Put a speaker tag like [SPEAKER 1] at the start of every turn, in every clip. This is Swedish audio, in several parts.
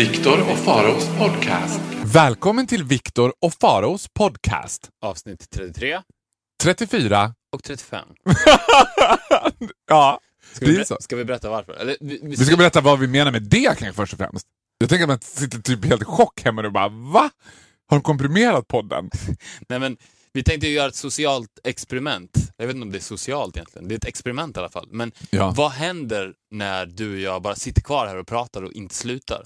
[SPEAKER 1] Viktor och Faraos podcast.
[SPEAKER 2] Välkommen till Viktor och Faraos podcast.
[SPEAKER 3] Avsnitt 33
[SPEAKER 2] 34.
[SPEAKER 3] och 35.
[SPEAKER 2] Ja,
[SPEAKER 3] Ska
[SPEAKER 2] det
[SPEAKER 3] vi,
[SPEAKER 2] är
[SPEAKER 3] ber-
[SPEAKER 2] så.
[SPEAKER 3] ska vi berätta varför? Eller, vi, vi,
[SPEAKER 2] Vi ska berätta vad vi menar med det kanske först och främst. Jag tänker att man sitter typ helt i chock hemma och bara va? Har de komprimerat podden?
[SPEAKER 3] nej, men, vi tänkte ju göra ett socialt experiment. Jag vet inte om det är socialt egentligen. Det är ett experiment i alla fall. Men
[SPEAKER 2] Ja.
[SPEAKER 3] vad händer när du och jag bara sitter kvar här och pratar och inte slutar?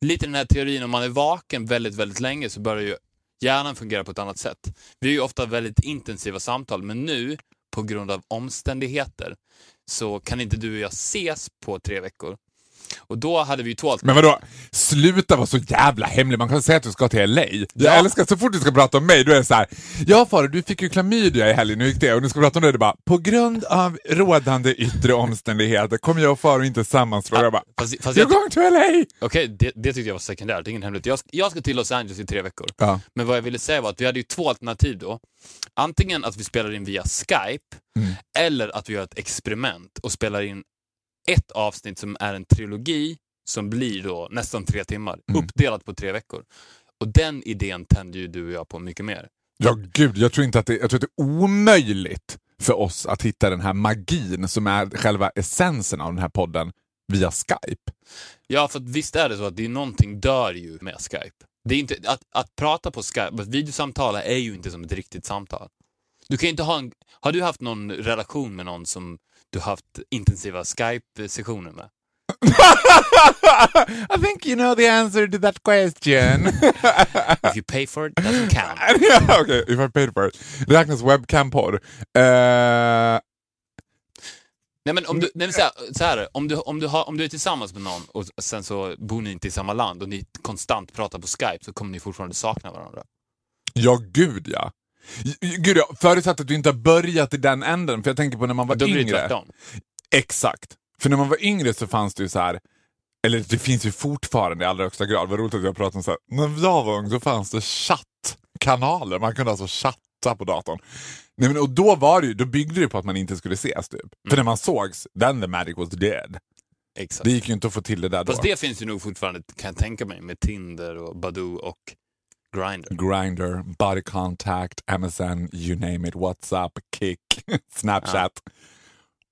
[SPEAKER 3] Lite den här teorin, om man är vaken väldigt, väldigt länge så börjar ju hjärnan fungera på ett annat sätt. Vi har ju ofta väldigt intensiva samtal, men nu, på grund av omständigheter, så kan inte du och jag ses på tre veckor. Och då hade vi ju två
[SPEAKER 2] Men vadå? Sluta vara så jävla hemlig. Man kan säga att du ska till LA. Jag
[SPEAKER 3] Ja.
[SPEAKER 2] älskar så fort du ska prata om mig, då är det så här. Ja Farao, du fick ju klamydia i helgen, hur gick det? Och nu ska prata om det, är bara, på grund av rådande yttre omständigheter kommer jag och Farao inte sammanslå. Jag bara,
[SPEAKER 3] Fast, fast jag,
[SPEAKER 2] going to LA!
[SPEAKER 3] Okej, det, det tyckte jag var sekundärt, det är ingen hemlighet. Jag, ska- jag ska till Los Angeles i tre veckor.
[SPEAKER 2] Ja.
[SPEAKER 3] Men vad jag ville säga var att vi hade ju två alternativ då. Antingen att vi spelar in via Skype,
[SPEAKER 2] Mm.
[SPEAKER 3] eller att vi gör ett experiment och spelar in ett avsnitt som är en trilogi som blir då nästan tre timmar,
[SPEAKER 2] Mm.
[SPEAKER 3] uppdelat på tre veckor. Och den idén tände ju du och jag på mycket mer.
[SPEAKER 2] Ja, gud, jag tror inte att det, jag tror att det är omöjligt för oss att hitta den här magin som är själva essensen av den här podden via Skype.
[SPEAKER 3] Ja, för visst är det så att det är någonting dör ju med Skype. Det är inte, att, att prata på Skype, att videosamtala är ju inte som ett riktigt samtal. Du kan inte ha en, har du haft någon relation med någon som du haft intensiva Skype-sessioner med?
[SPEAKER 2] I think you know the answer to that question.
[SPEAKER 3] If you pay for it, doesn't count.
[SPEAKER 2] yeah, okay, if I paid for it. Räknas webcam-porr? Eh,
[SPEAKER 3] Nej men om du, nej, men så här, så här, om, du, om, du har, om du är tillsammans med någon och sen så bor ni inte i samma land och ni konstant pratar på Skype så kommer ni fortfarande sakna varandra.
[SPEAKER 2] ja, gud ja. Gud ja, förutsatt att du inte har börjat i den änden, för jag tänker på när man var
[SPEAKER 3] det
[SPEAKER 2] yngre. Exakt. För när man var yngre så fanns det ju så här. eller det finns ju fortfarande i allra högsta grad, vad roligt att jag pratar om så här. när jag var ung så fanns det chattkanaler, man kunde alltså chatta på datorn. Nej, men, och då var det ju, då byggde det på att man inte skulle ses typ. För när man sågs, then the magic was dead.
[SPEAKER 3] Exakt.
[SPEAKER 2] Det gick ju inte att få till det där då.
[SPEAKER 3] Fast det finns ju nog fortfarande, kan jag tänka mig, med Tinder och Badoo och Grindr.
[SPEAKER 2] Grindr, body contact, MSN, you name it, WhatsApp, Kick, Snapchat.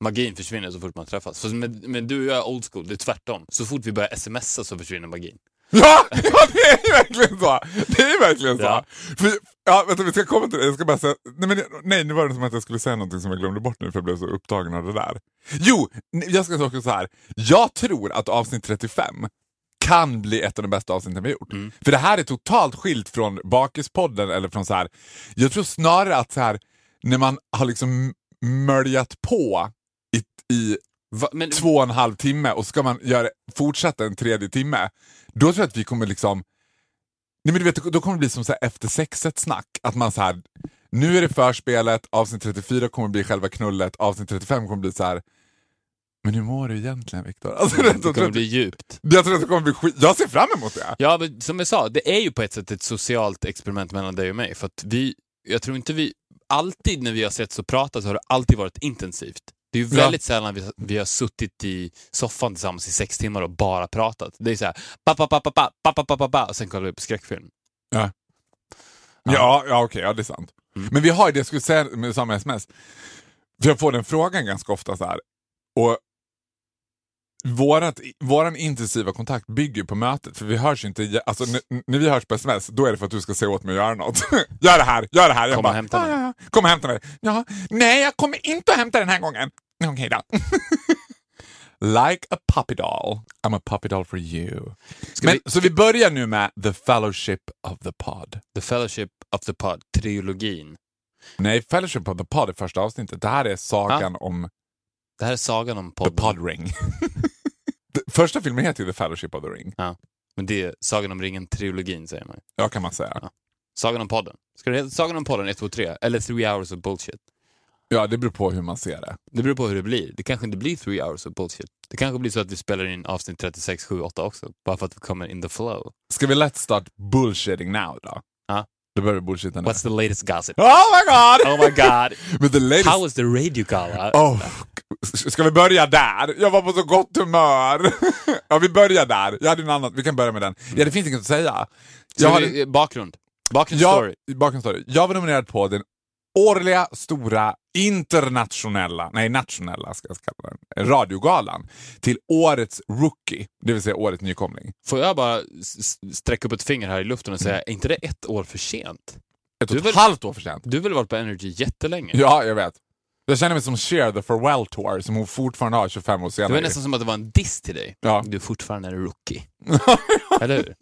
[SPEAKER 3] Magin försvinner så fort man träffas. Fast med, med du och jag är old school, det är tvärtom. Så fort vi börjar smsa så försvinner magin.
[SPEAKER 2] Ja, ja, det är verkligen så! Det är verkligen så.
[SPEAKER 3] Ja.
[SPEAKER 2] För, ja, vänta, vi ska komma till det. Jag ska bara säga, nej, men, nej, nu var det som att jag skulle säga någonting som jag glömde bort nu för jag blev så upptagen av det där. Jo, jag ska säga så här. Jag tror att avsnitt 35 kan bli ett av de bästa avsnitten vi har gjort.
[SPEAKER 3] Mm.
[SPEAKER 2] För det här är totalt skilt från Bakispodden eller från så här. Jag tror snarare att så här, när man har liksom möljat på i, i
[SPEAKER 3] Va, men,
[SPEAKER 2] två och en halv timme och ska man göra, fortsätta en tredje timme, då tror jag att vi kommer liksom... Nej men du vet, då kommer det bli som så här efter sexet snack. Att man så här, nu är det förspelet, avsnitt 34 kommer bli själva knullet, avsnitt 35 kommer bli så här. Men hur mår du egentligen Viktor? Alltså,
[SPEAKER 3] det kommer
[SPEAKER 2] att-
[SPEAKER 3] bli djupt.
[SPEAKER 2] jag tror att det kommer bli skit. Jag ser fram emot det.
[SPEAKER 3] Ja, men som jag sa, det är ju på ett sätt ett socialt experiment mellan dig och mig. För att vi, jag tror inte vi, alltid när vi har sett så pratat så har det alltid varit intensivt. Det är ju
[SPEAKER 2] Ja.
[SPEAKER 3] väldigt sällan vi, vi har suttit i soffan tillsammans i sex timmar och bara pratat. Det är så här, pa pa pa pa pa pa pa pa pa och sen kollar vi på skräckfilm.
[SPEAKER 2] Ja, ja, ja okej, ja det är sant.
[SPEAKER 3] Mm.
[SPEAKER 2] Men vi har ju det jag skulle säga med samma sms. För jag får den frågan ganska ofta så här. Och vårat, våran intensiva kontakt bygger på mötet, för vi hörs inte, alltså när vi hörs på sms, då är det för att du ska säga åt mig att göra något. gör det här, gör det här. Jag
[SPEAKER 3] Kom och hämta mig.
[SPEAKER 2] "Ja, ja, ja. Kom och hämta mig. Ja, nej, jag kommer inte att hämta den här gången. Okej då. like a puppy doll. I'm a puppy doll for you.
[SPEAKER 3] Ska
[SPEAKER 2] Men,
[SPEAKER 3] vi-
[SPEAKER 2] Så vi börjar nu med The Fellowship of the Pod.
[SPEAKER 3] The Fellowship of the Pod, trilogin.
[SPEAKER 2] Nej, Fellowship of the Pod är första avsnittet. Det här är sagan om
[SPEAKER 3] Det här är sagan om
[SPEAKER 2] The
[SPEAKER 3] podden.
[SPEAKER 2] Pod Ring. Första filmen heter ju The Fellowship of the Ring.
[SPEAKER 3] Men det är Sagan om ringen-trilogin säger man.
[SPEAKER 2] Ja, kan man säga.
[SPEAKER 3] Ja. Sagan om podden. Ska det heta Sagan om podden 1, 2, 3? Eller 3 hours of bullshit?
[SPEAKER 2] Ja, det beror på hur man ser det.
[SPEAKER 3] Det beror på hur det blir. Det kanske inte blir 3 hours of bullshit. Det kanske blir så att vi spelar in avsnitt 36, 7, 8 också. Bara för att vi kommer in the flow.
[SPEAKER 2] Ska vi let's start bullshitting now då?
[SPEAKER 3] Ja.
[SPEAKER 2] Då börjar vi bullshitta nu.
[SPEAKER 3] What's the latest gossip?
[SPEAKER 2] Oh my god!
[SPEAKER 3] Oh my god!
[SPEAKER 2] But the latest...
[SPEAKER 3] How was the radio gala?
[SPEAKER 2] Oh, ska vi börja där? Jag var på så gott humör. ja, vi börjar där. Jag hade en annan. Vi kan börja med den. Ja, det finns inget att säga. Jag, hade,
[SPEAKER 3] bakgrund. Bakgrundsstory.
[SPEAKER 2] jag, bakgrundsstory. jag var nominerad på den årliga stora internationella, nej nationella ska jag kalla den, radiogalan till årets rookie, det vill säga årets nykomling.
[SPEAKER 3] Får jag bara sträcka upp ett finger här i luften och säga, är inte det ett år för sent?
[SPEAKER 2] Ett och ett halvt år för sent.
[SPEAKER 3] Du har väl varit på Energy jättelänge?
[SPEAKER 2] Ja, jag vet. Jag känner mig som Cher, the Farewell Tour, som hon fortfarande har 25 år
[SPEAKER 3] Det
[SPEAKER 2] senare.
[SPEAKER 3] var nästan som att det var en diss till dig.
[SPEAKER 2] Ja.
[SPEAKER 3] Du är fortfarande en rookie. Eller hur?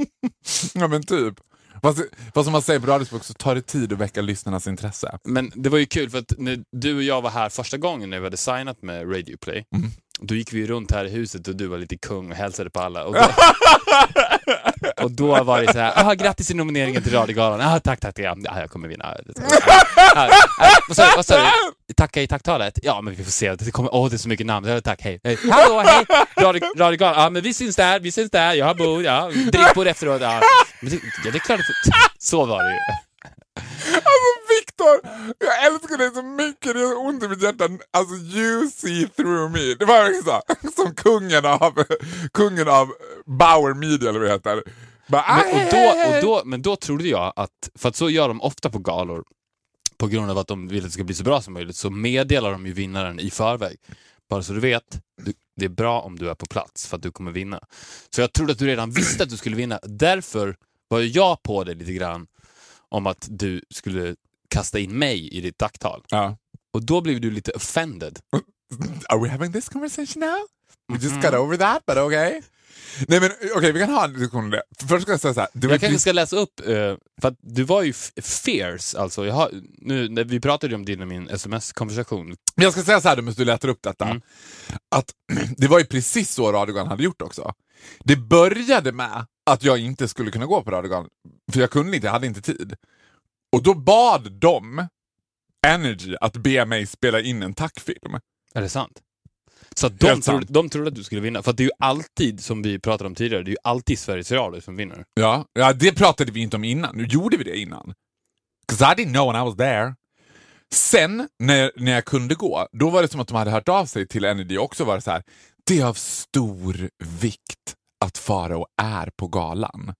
[SPEAKER 2] ja, men typ. Fast, fast som man säger på radiospråk så tar det tid att väcka lyssnarnas intresse.
[SPEAKER 3] Men det var ju kul för att när du och jag var här första gången när vi hade signat med Radio Play,
[SPEAKER 2] Mm.
[SPEAKER 3] Då gick vi runt här i huset och du var lite kung och hälsade på alla. Och då, och då var det så här, grattis till nomineringen till Radiogalan. Ah, tack, tack, ja, ja, jag kommer vinna. Vad sa du? Tacka i tacktalet? Ja, men vi får se. Det kommer, åh, det är så mycket namn. Tack, hej. hej. Hallå, hej! Radio, radiogalan. Ja, men vi syns där, vi syns där. Jag har bord, ja. Drickbord efteråt. Ja. Men det, ja, det är klart. Så var det ju.
[SPEAKER 2] Alltså Viktor, jag älskar dig så mycket, det gör ont i mitt hjärta. Alltså you see through me. Det var så, som kungen av, kungen av Bauer Media eller vad det heter. Bara,
[SPEAKER 3] Men, och
[SPEAKER 2] "Aj,
[SPEAKER 3] då,
[SPEAKER 2] aj, aj."
[SPEAKER 3] och då, men då trodde jag att, för att så gör de ofta på galor, på grund av att de vill att det ska bli så bra som möjligt, så meddelar de ju vinnaren i förväg. Bara så du vet, du, det är bra om du är på plats för att du kommer vinna. Så jag trodde att du redan visste att du skulle vinna. Därför var jag på det lite grann om att du skulle kasta in mig i ditt tacktal.
[SPEAKER 2] Ja.
[SPEAKER 3] Och då blev du lite offended.
[SPEAKER 2] Are we having this conversation now? We just
[SPEAKER 3] Mhm.
[SPEAKER 2] got over that, but okay. Nej men okej, vi kan ha en diskussion om det. För Först ska jag säga så här.
[SPEAKER 3] Jag kanske ska läsa upp, eh, för att du var ju fierce, alltså. Jag har, nu, vi pratade ju om din och min sms-konversation.
[SPEAKER 2] Men jag ska säga så här, medan du letar upp detta.
[SPEAKER 3] Mm.
[SPEAKER 2] Att det var ju precis så Radiogalan hade gjort också. Det började med att jag inte skulle kunna gå på Radiogalan, för jag kunde inte, jag hade inte tid. Och då bad de Energy att be mig spela in en tackfilm.
[SPEAKER 3] Är det sant? Så de,
[SPEAKER 2] Helt
[SPEAKER 3] trodde,
[SPEAKER 2] sant.
[SPEAKER 3] de trodde att du skulle vinna. För att det är ju alltid, som vi pratade om tidigare, det är ju alltid Sveriges Radio som vinner.
[SPEAKER 2] Ja, ja, det pratade vi inte om innan. Nu gjorde vi det innan. 'Cause I didn't know when I was there. Sen, när, när jag kunde gå, då var det som att de hade hört av sig till Energy också var det så här. Det är av stor vikt att Farao är på galan.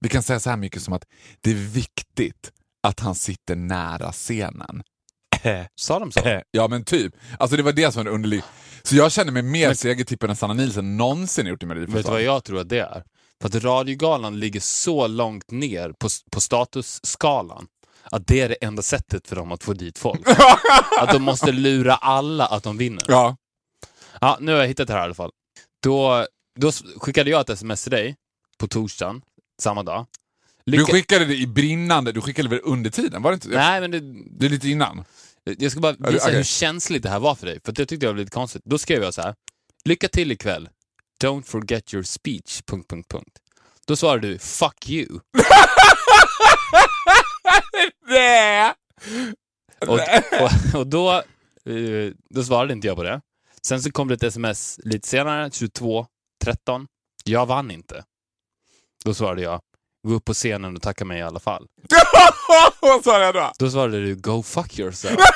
[SPEAKER 2] Vi kan säga så här mycket som att det är viktigt att han sitter nära scenen.
[SPEAKER 3] Sa de så?
[SPEAKER 2] Ja men typ. Alltså det var det som var underligt. Så jag känner mig mer segertippad än Sanna Nielsen någonsin gjort i
[SPEAKER 3] Vet du vad
[SPEAKER 2] Melodifestivalen.
[SPEAKER 3] jag tror att det är? För att Radiogalan ligger så långt ner på, på statusskalan att det är det enda sättet för dem att få dit folk. att de måste lura alla att de vinner.
[SPEAKER 2] Ja.
[SPEAKER 3] Ja, nu har jag hittat det här i alla fall. Då, då skickade jag ett sms till dig på torsdagen, samma dag.
[SPEAKER 2] Du
[SPEAKER 3] Lycka-
[SPEAKER 2] skickade det i brinnande, du skickade väl under tiden? Var det inte?
[SPEAKER 3] Nej, men det,
[SPEAKER 2] Det är lite innan.
[SPEAKER 3] Jag ska bara visa
[SPEAKER 2] okej.
[SPEAKER 3] hur känsligt det här var för dig, för det tyckte jag var lite konstigt. Då skrev jag så här. Lycka till ikväll. Don't forget your speech... Punkt, punkt, punkt. Då svarade du “fuck you”
[SPEAKER 2] Nej!
[SPEAKER 3] och, och, och då, eh, då svarade inte jag på det. Sen så kom det ett sms lite senare, 22.13. Jag vann inte. Då svarade jag “gå upp på scenen och tacka mig i alla fall”.
[SPEAKER 2] Vad sa jag då?
[SPEAKER 3] Då svarade du “go fuck yourself”.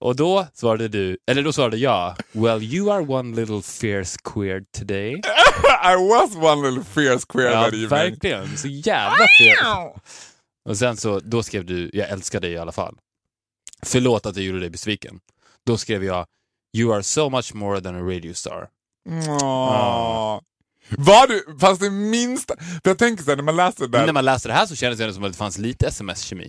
[SPEAKER 3] Och då svarade du, eller då svarade jag “Well you are one little fierce queer today”.
[SPEAKER 2] I was one little fierce queer
[SPEAKER 3] Ja,
[SPEAKER 2] that evening.
[SPEAKER 3] verkligen. Så jävla fierce. Och sen så, då skrev du “Jag älskar dig i alla fall”. Förlåt att jag gjorde dig besviken. Då skrev jag “You are so much more than a radio star”.
[SPEAKER 2] Åh. Var du, fanns det minsta... För jag tänker så här, när man läser det
[SPEAKER 3] Men
[SPEAKER 2] där.
[SPEAKER 3] när man läste det här så kändes det som att det fanns lite sms-kemi.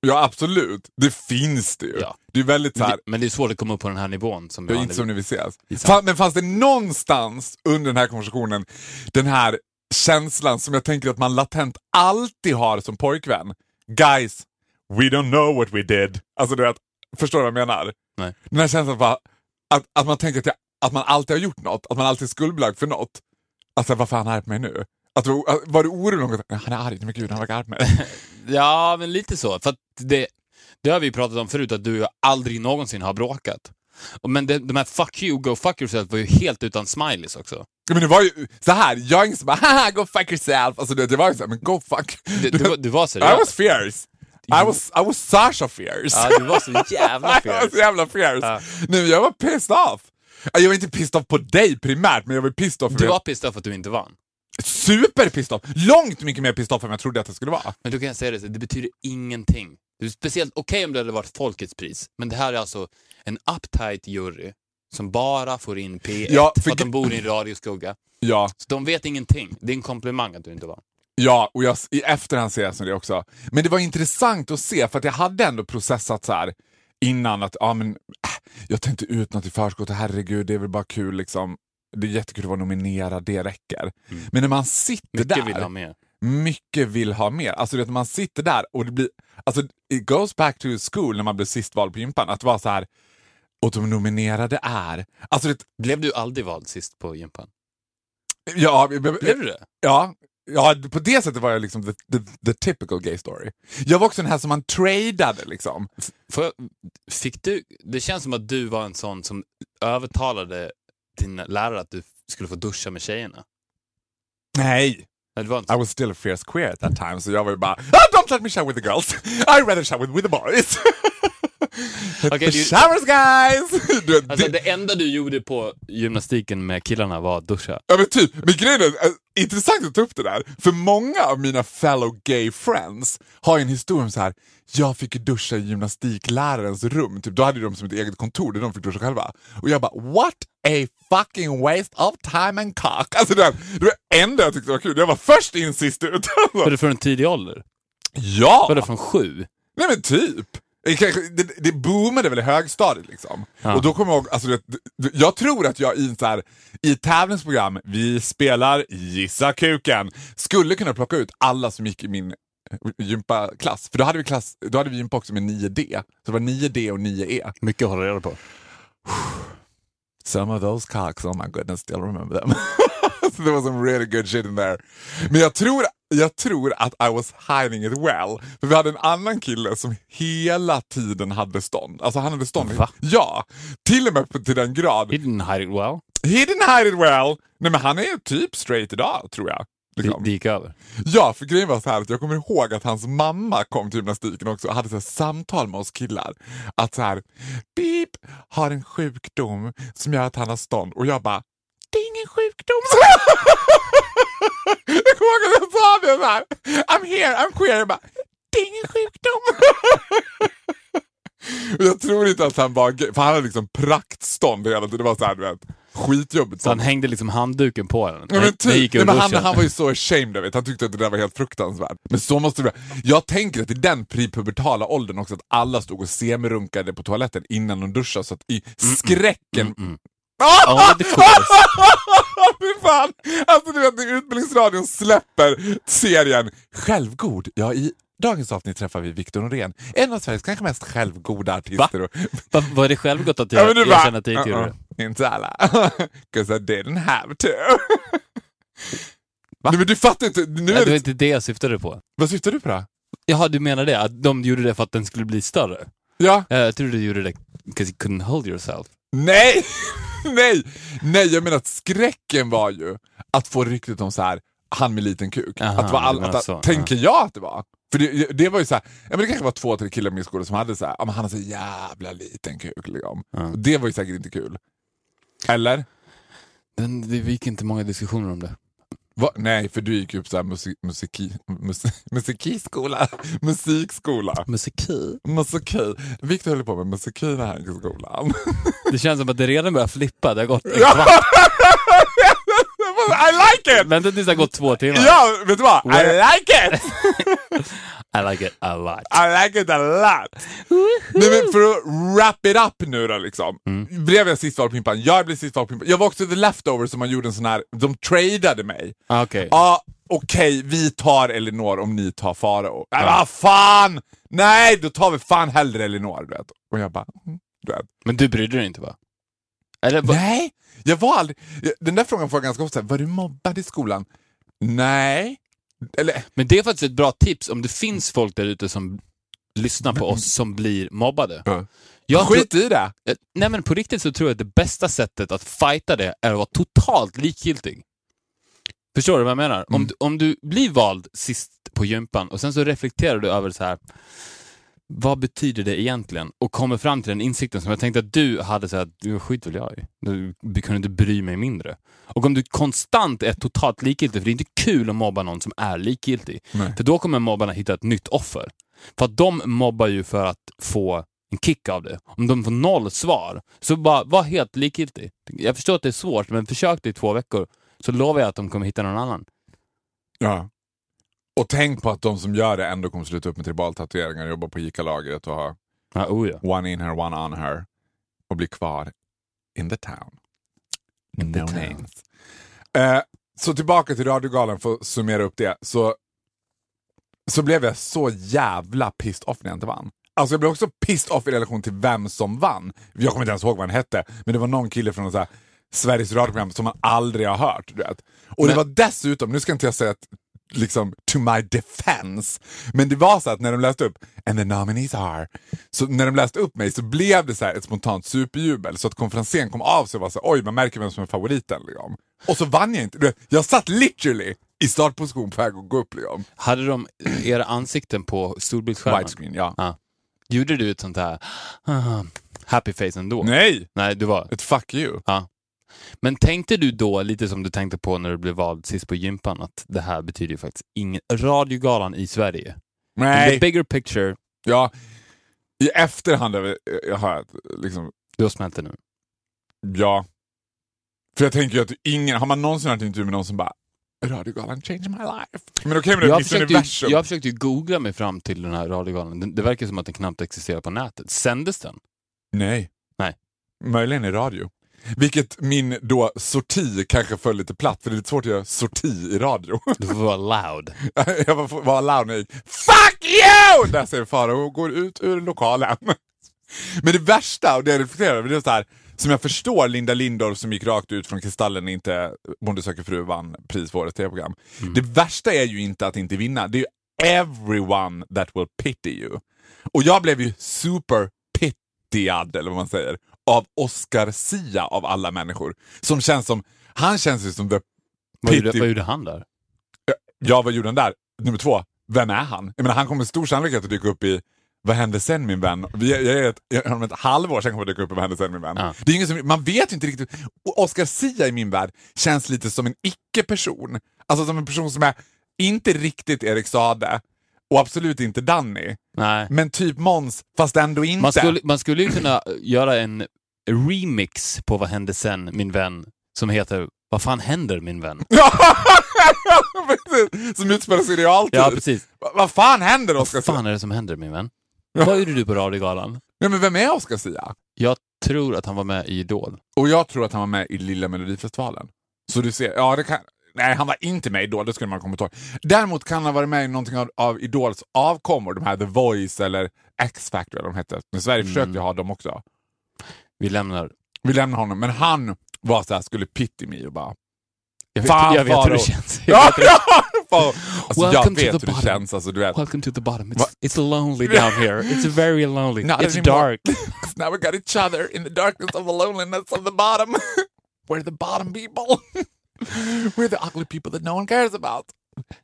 [SPEAKER 2] Ja absolut, det finns det ju.
[SPEAKER 3] Ja.
[SPEAKER 2] Det är väldigt så
[SPEAKER 3] Men
[SPEAKER 2] här,
[SPEAKER 3] det, men det är svårt att komma upp på den här nivån. Som
[SPEAKER 2] det är inte som när vi ses. Fan, men fanns det någonstans under den här konversationen den här känslan som jag tänker att man latent alltid har som pojkvän? Guys, We don't know what we did. Alltså du vet, förstår du vad jag menar?
[SPEAKER 3] Nej.
[SPEAKER 2] Den här känslan bara, att, att man tänker att, jag, att man alltid har gjort något, att man alltid är skuldbelagd för något. Alltså varför är han arg på mig nu? Att, var du orolig någon gång? Han är arg, men gud han var arg på mig.
[SPEAKER 3] Ja, men lite så. För det, det har vi pratat om förut, att du aldrig någonsin har bråkat. Men det, de här fuck you, go fuck yourself var ju helt utan smileys också.
[SPEAKER 2] men det var ju så här, jag är ingen som bara haha go fuck yourself. Alltså det, det var ju så här, men go fuck.
[SPEAKER 3] Du, du, var- du var
[SPEAKER 2] I
[SPEAKER 3] seriös.
[SPEAKER 2] was fierce. I was, I was Sasha fierce.
[SPEAKER 3] Ja, du var så jävla
[SPEAKER 2] jag var
[SPEAKER 3] fierce.
[SPEAKER 2] så jävla fierce.
[SPEAKER 3] Ja.
[SPEAKER 2] Nej, jag var pissed off. Jag var inte pissed off på dig primärt, men jag var pissed off.
[SPEAKER 3] Du var pissed off att du inte vann.
[SPEAKER 2] super pissed off. Långt mycket mer pissed off än jag trodde att det skulle vara.
[SPEAKER 3] Men då kan jag säga det, det betyder ingenting. Det är speciellt okej om det hade varit folkets pris, men det här är alltså en uptight jury som bara får in P1
[SPEAKER 2] Ja,
[SPEAKER 3] för,
[SPEAKER 2] för
[SPEAKER 3] att de bor i en radioskugga.
[SPEAKER 2] Ja,
[SPEAKER 3] Så de vet ingenting. Det är en komplimang att du inte vann.
[SPEAKER 2] Ja och jag, i efterhand ser jag som det också. Men det var intressant att se, för att jag hade ändå processat så här innan att ja, men, äh, jag tänkte ut något i förskott, herregud det är väl bara kul liksom. Det är jättekul att vara nominerad, det räcker. Men när man sitter
[SPEAKER 3] Mm. Mycket
[SPEAKER 2] där,
[SPEAKER 3] vill ha mer.
[SPEAKER 2] mycket vill ha mer. Alltså när man sitter där och det blir, alltså it goes back to school när man blev sist vald på gympan, att vara så här och de nominerade är, alltså det,
[SPEAKER 3] Blev du aldrig vald sist på gympan?
[SPEAKER 2] ja,
[SPEAKER 3] Blev du det?
[SPEAKER 2] Ja, ja, på det sättet var jag liksom the, the, the typical gay story. Jag var också den här som man tradade liksom.
[SPEAKER 3] Jag, fick du, det känns som att du var en sån som övertalade din lärare att du skulle få duscha med tjejerna.
[SPEAKER 2] Nej,
[SPEAKER 3] Nej,
[SPEAKER 2] I was still a fierce queer at that time, så jag var ju bara ah, don't let me shower with the girls, I'd rather shower with the boys.
[SPEAKER 3] Du-
[SPEAKER 2] showers guys! Du vet,
[SPEAKER 3] Alltså
[SPEAKER 2] det,
[SPEAKER 3] det enda du gjorde på gymnastiken med killarna var att duscha.
[SPEAKER 2] ja, men typ, men grejen är, äh, intressant att ta upp det där, för många av mina fellow gay friends har en historia om så här. jag fick duscha i gymnastiklärarens rum, typ, då hade de som ett eget kontor där de fick duscha själva. Och jag bara, what a fucking waste of time and cock. Alltså det, det var det enda jag tyckte var kul, jag var först in sist ut.
[SPEAKER 3] Var det från en tidig ålder?
[SPEAKER 2] ja!
[SPEAKER 3] Var det från sju?
[SPEAKER 2] Nej men typ. Det, det, boomade väl i högstadiet liksom.
[SPEAKER 3] Ja.
[SPEAKER 2] Och då kommer jag ihåg, alltså, jag tror att jag i, så här, i tävlingsprogram, vi spelar Gissa kuken, skulle kunna plocka ut alla som gick i min eh, gympaklass. För då hade vi, klass, då hade vi gympa också med 9D. Så det var 9D och 9E.
[SPEAKER 3] Mycket att hålla reda på.
[SPEAKER 2] Some of those cocks, oh my goodness, still remember them. so there was some really good shit in there. Men jag tror, jag tror att I was hiding it well. För vi hade en annan kille som hela tiden hade stånd. Alltså han hade stånd.
[SPEAKER 3] Va?
[SPEAKER 2] Ja, till och med till den grad.
[SPEAKER 3] He didn't hide it well.
[SPEAKER 2] He didn't hide it well. Nej men han är ju typ straight idag tror jag. Liksom.
[SPEAKER 3] det gick över.
[SPEAKER 2] Ja, för grejen var så här att jag kommer ihåg att hans mamma kom till gymnastiken också och hade så samtal med oss killar. Att så här, Beep har en sjukdom som gör att han har stånd. Och jag bara, det är ingen sjukdom. jag kommer ihåg att jag sa det så här, I'm here, I'm queer. Jag bara, det är ingen sjukdom. Jag tror inte att han var för han hade liksom praktstånd hela tiden. Det var så här, du vet, skitjobbigt.
[SPEAKER 3] Så han hängde liksom handduken på den.
[SPEAKER 2] Ja, men
[SPEAKER 3] Det
[SPEAKER 2] typ.
[SPEAKER 3] gick
[SPEAKER 2] Nej, men han, han var ju så ashamed of it. Han tyckte att det där var helt fruktansvärt. Men så måste det vara. Jag tänker att i den prepubertala åldern också att alla stod och semirunkade på toaletten innan de duschade så att i skräcken... Ah!
[SPEAKER 3] Ja.
[SPEAKER 2] Fy fan! Alltså du vet när Utbildningsradion släpper serien Självgod. Ja, i dagens avsnitt träffar vi Victor Norén. En av Sveriges kanske mest självgoda artister. Och,
[SPEAKER 3] Va, var det självgott att
[SPEAKER 2] Ja,
[SPEAKER 3] jag
[SPEAKER 2] bara,
[SPEAKER 3] att jag inte gjorde det?
[SPEAKER 2] "Uh-uh, Inte alla. 'Cause I didn't have to. Nej, men du fattar inte. Nu
[SPEAKER 3] Nej,
[SPEAKER 2] är
[SPEAKER 3] det var inte det jag syftade på.
[SPEAKER 2] vad syftar du på då?
[SPEAKER 3] Jaha, du menar det? Att de gjorde det för att den skulle bli större?
[SPEAKER 2] Ja.
[SPEAKER 3] Eh, Jag trodde du gjorde det because you couldn't hold yourself.
[SPEAKER 2] Nej! Nej! Nej, jag menar att skräcken var ju att få ryktet om så här han med liten kuk.
[SPEAKER 3] Aha,
[SPEAKER 2] att var all, att,
[SPEAKER 3] så,
[SPEAKER 2] tänker jag att det var. För det, det var ju så här, ja, men det kanske var två, tre killar i min skola som hade så här, ja, men han har så jävla liten kuk. Liksom.
[SPEAKER 3] Ja.
[SPEAKER 2] Det var ju säkert inte kul. Eller?
[SPEAKER 3] Den, det gick inte många diskussioner om det.
[SPEAKER 2] Va? Nej, för du gick ju upp så här musik, musiki, mus, musikiskola. Musikskola.
[SPEAKER 3] Musiki.
[SPEAKER 2] Musiki. Victor höll på med musiki i den här skolan.
[SPEAKER 3] Det känns som att det redan börjar flippa. Det har gått en
[SPEAKER 2] Ja.
[SPEAKER 3] kvart.
[SPEAKER 2] I like it!
[SPEAKER 3] Vänta tills det har gått två timmar.
[SPEAKER 2] Ja, vet du vad? I like it!
[SPEAKER 3] I like it a lot.
[SPEAKER 2] I like it a lot. Nej, men för att wrap it up nu då liksom.
[SPEAKER 3] Mm.
[SPEAKER 2] Blev jag sist vald på Pimpan? Jag blev sist vald på Pimpan. Jag var också the leftover som man gjorde en sån här, de tradade mig.
[SPEAKER 3] Ah, Okej.
[SPEAKER 2] Ja, okej, vi tar Elinor om ni tar Farao. Nej, vad fan! nej då tar vi fan hellre Elinor. Du vet. Och jag bara, mm, du vet.
[SPEAKER 3] Men du brydde dig inte va? Eller, va?
[SPEAKER 2] Nej, jag var aldrig... Den där frågan får jag ganska ofta, var du mobbad i skolan? Nej. Eller,
[SPEAKER 3] Men det är faktiskt ett bra tips om det finns folk där ute som lyssnar på oss som blir mobbade.
[SPEAKER 2] Ja.
[SPEAKER 3] Jag
[SPEAKER 2] skit i det.
[SPEAKER 3] Eh, Nej men på riktigt så tror jag att det bästa sättet att fighta det är att vara totalt likgiltig. Förstår du vad jag menar? Om, du, om du blir vald sist på gympan och sen så reflekterar du över så här. Vad betyder det egentligen? Och kommer fram till den insikten som jag tänkte att du hade så här, skit väl jag i. Du, du kunde inte bry mig mindre. Och om du konstant är totalt likgiltig, för det är inte kul att mobba någon som är likgiltig.
[SPEAKER 2] Nej.
[SPEAKER 3] För då kommer mobbarna hitta ett nytt offer. För att de mobbar ju för att få en kick av det. Om de får noll svar, så bara var helt likgiltig. Jag förstår att det är svårt, men försök det i två veckor. Så lovar jag att de kommer hitta någon annan.
[SPEAKER 2] Ja. Och tänk på att de som gör det ändå kommer sluta upp med tribaltatueringar, jobba på ICA-lagret och ha
[SPEAKER 3] Ja, oh ja.
[SPEAKER 2] one in her, one on her och bli kvar in the town.
[SPEAKER 3] In the
[SPEAKER 2] no
[SPEAKER 3] town.
[SPEAKER 2] names. Eh, så tillbaka till radiogalan för att summera upp det. Så, så blev jag så jävla pissed off när jag inte vann. Alltså jag blev också pissed off i relation till vem som vann. Jag kommer inte ens ihåg vad han hette, men det var någon kille från så här, Sveriges radioprogram som man aldrig har hört. Du vet. Och det
[SPEAKER 3] Men-
[SPEAKER 2] var dessutom, nu ska inte jag säga att liksom to my defense. Men det var så att när de läste upp and the nominees are. Så när de läste upp mig så blev det så här ett spontant superjubel så att konferensen kom av sig och var så oj man märker vem som är favoriten. Liksom. Och så vann jag inte. Jag satt literally i startposition på väg att gå upp. Liksom.
[SPEAKER 3] Hade de era ansikten på storbildsskärmen?
[SPEAKER 2] Widescreen, ja.
[SPEAKER 3] Ja. Gjorde du ett sånt här ah, happy face ändå?
[SPEAKER 2] Nej,
[SPEAKER 3] Nej, du var...
[SPEAKER 2] ett fuck you.
[SPEAKER 3] Ja. Men tänkte du då, lite som du tänkte på när du blev vald sist på gympan, att det här betyder ju faktiskt ingen... Radiogalan i Sverige. The
[SPEAKER 2] Nej,
[SPEAKER 3] bigger picture,
[SPEAKER 2] ja. I efterhand, har jag liksom,
[SPEAKER 3] du har smält det nu.
[SPEAKER 2] ja. För jag tänker ju att ingen, har man någonsin haft en intervju med någon som bara Radiogalan changed my life. Men okej, men det finns
[SPEAKER 3] försökte,
[SPEAKER 2] universum.
[SPEAKER 3] jag försökte ju googla mig fram till den här radiogalan. Det, det verkar som att den knappt existerar på nätet. Sändes den?
[SPEAKER 2] Nej.
[SPEAKER 3] Nej.
[SPEAKER 2] Möjligen i radio. Vilket min då sorti kanske föll lite platt, för det är lite svårt att göra sorti i radio.
[SPEAKER 3] Du får vara loud.
[SPEAKER 2] jag var, var loud när jag gick Fuck you! Där säger Farao och går ut ur lokalen. Men det värsta, och det jag reflekterar över, det är så här, som jag förstår Linda Lindorff som gick rakt ut från Kristallen när inte Bonde söker fru vann pris för årets tv-program. Det värsta är ju inte att inte vinna, det är ju everyone that will pity you. Och jag blev ju super pittiad, eller vad man säger, av Oscar Sia av alla människor. Som känns som, han känns ju som the
[SPEAKER 3] Vad gjorde, vad gjorde han där?
[SPEAKER 2] Ja, vad gjorde han där? Nummer två, vem är han? Jag menar, han kommer med stor sannolikhet att dyka upp i Vad hände sen min vän? Jag är ett, jag, om ett halvår sen kommer jag dyka upp i Vad hände sen min vän?
[SPEAKER 3] Ja.
[SPEAKER 2] Det är ingen som, man vet inte riktigt. Oscar Sia i min värld känns lite som en icke-person. Alltså som en person som är inte riktigt Erik Sade och absolut inte Danny.
[SPEAKER 3] Nej.
[SPEAKER 2] Men typ Måns, fast ändå inte.
[SPEAKER 3] Man skulle, man skulle ju kunna göra en remix på Vad hände sen, min vän, som heter Vad fan händer, min vän?
[SPEAKER 2] Som utspelar sig i realtid.
[SPEAKER 3] Ja, precis.
[SPEAKER 2] Va- Vad fan händer Oscar
[SPEAKER 3] Vad fan är det som händer, min vän? Vad gjorde du på radiogalan?
[SPEAKER 2] Ja, men vem är Oscar Sia?
[SPEAKER 3] Jag tror att han var med i Idol.
[SPEAKER 2] Och jag tror att han var med i Lilla Melodifestivalen. Så du ser, ja det kan... Nej, han var inte med i Idol, det skulle man komma ihåg. Däremot kan han ha varit med i någonting av, av Idols avkommor, de här The Voice eller X-Factor eller de hette. Men Sverige
[SPEAKER 3] Mm.
[SPEAKER 2] försökte ju ha dem också.
[SPEAKER 3] Vi lämnar...
[SPEAKER 2] Vi lämnar honom, men han var så här, skulle pity me och bara...
[SPEAKER 3] Jag vet,
[SPEAKER 2] Fan,
[SPEAKER 3] jag vet hur det känns. Jag
[SPEAKER 2] Ja,
[SPEAKER 3] vet hur det-.
[SPEAKER 2] Alltså, jag
[SPEAKER 3] Welcome to
[SPEAKER 2] vet
[SPEAKER 3] the
[SPEAKER 2] hur det
[SPEAKER 3] bottom.
[SPEAKER 2] känns, alltså du vet.
[SPEAKER 3] Welcome to the bottom. It's, it's lonely down here. It's very lonely.
[SPEAKER 2] Not
[SPEAKER 3] it's
[SPEAKER 2] anymore.
[SPEAKER 3] dark.
[SPEAKER 2] Now we got each other in the darkness of the loneliness of the bottom. We're the bottom people. We're the ugly people that no one cares about.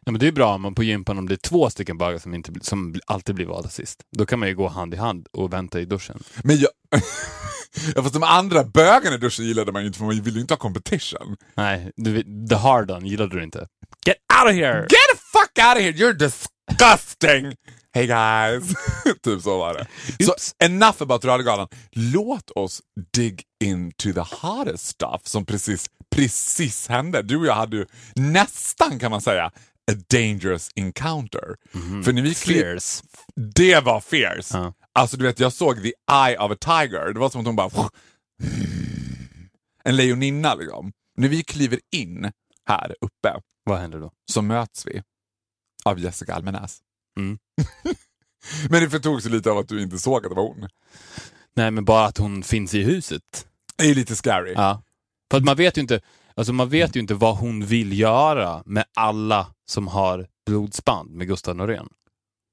[SPEAKER 3] Ja, men det är bra om man på gympan om det är två stycken bögar som, inte, som alltid blir valda sist. Då kan man ju gå hand i hand och vänta i duschen.
[SPEAKER 2] Men jag... ja, fast de andra bögarna i duschen gillade man ju inte för man ville ju inte ha competition.
[SPEAKER 3] Nej, du, the hard on gillade du inte. Get out of here!
[SPEAKER 2] Get the fuck out of here, you're disgusting! Hey guys! typ så var det. Så enough about radiogalan. Låt oss dig into the hottest stuff som precis, precis hände. Du och jag hade ju nästan kan man säga a dangerous encounter. För när vi
[SPEAKER 3] Fierce.
[SPEAKER 2] Det var fierce.
[SPEAKER 3] Ja.
[SPEAKER 2] Alltså du vet, jag såg the eye of a tiger. Det var som att hon bara... En lejoninna liksom. När vi kliver in här uppe
[SPEAKER 3] Vad händer då?
[SPEAKER 2] så möts vi av Jessica Almenäs.
[SPEAKER 3] Mm.
[SPEAKER 2] Men det förtogs lite av att du inte såg att det var hon.
[SPEAKER 3] Nej, men bara att hon finns i huset.
[SPEAKER 2] Det är lite scary.
[SPEAKER 3] Ja. För att man vet ju inte, alltså man vet ju inte vad hon vill göra med alla som har blodsband med Gustav Norén.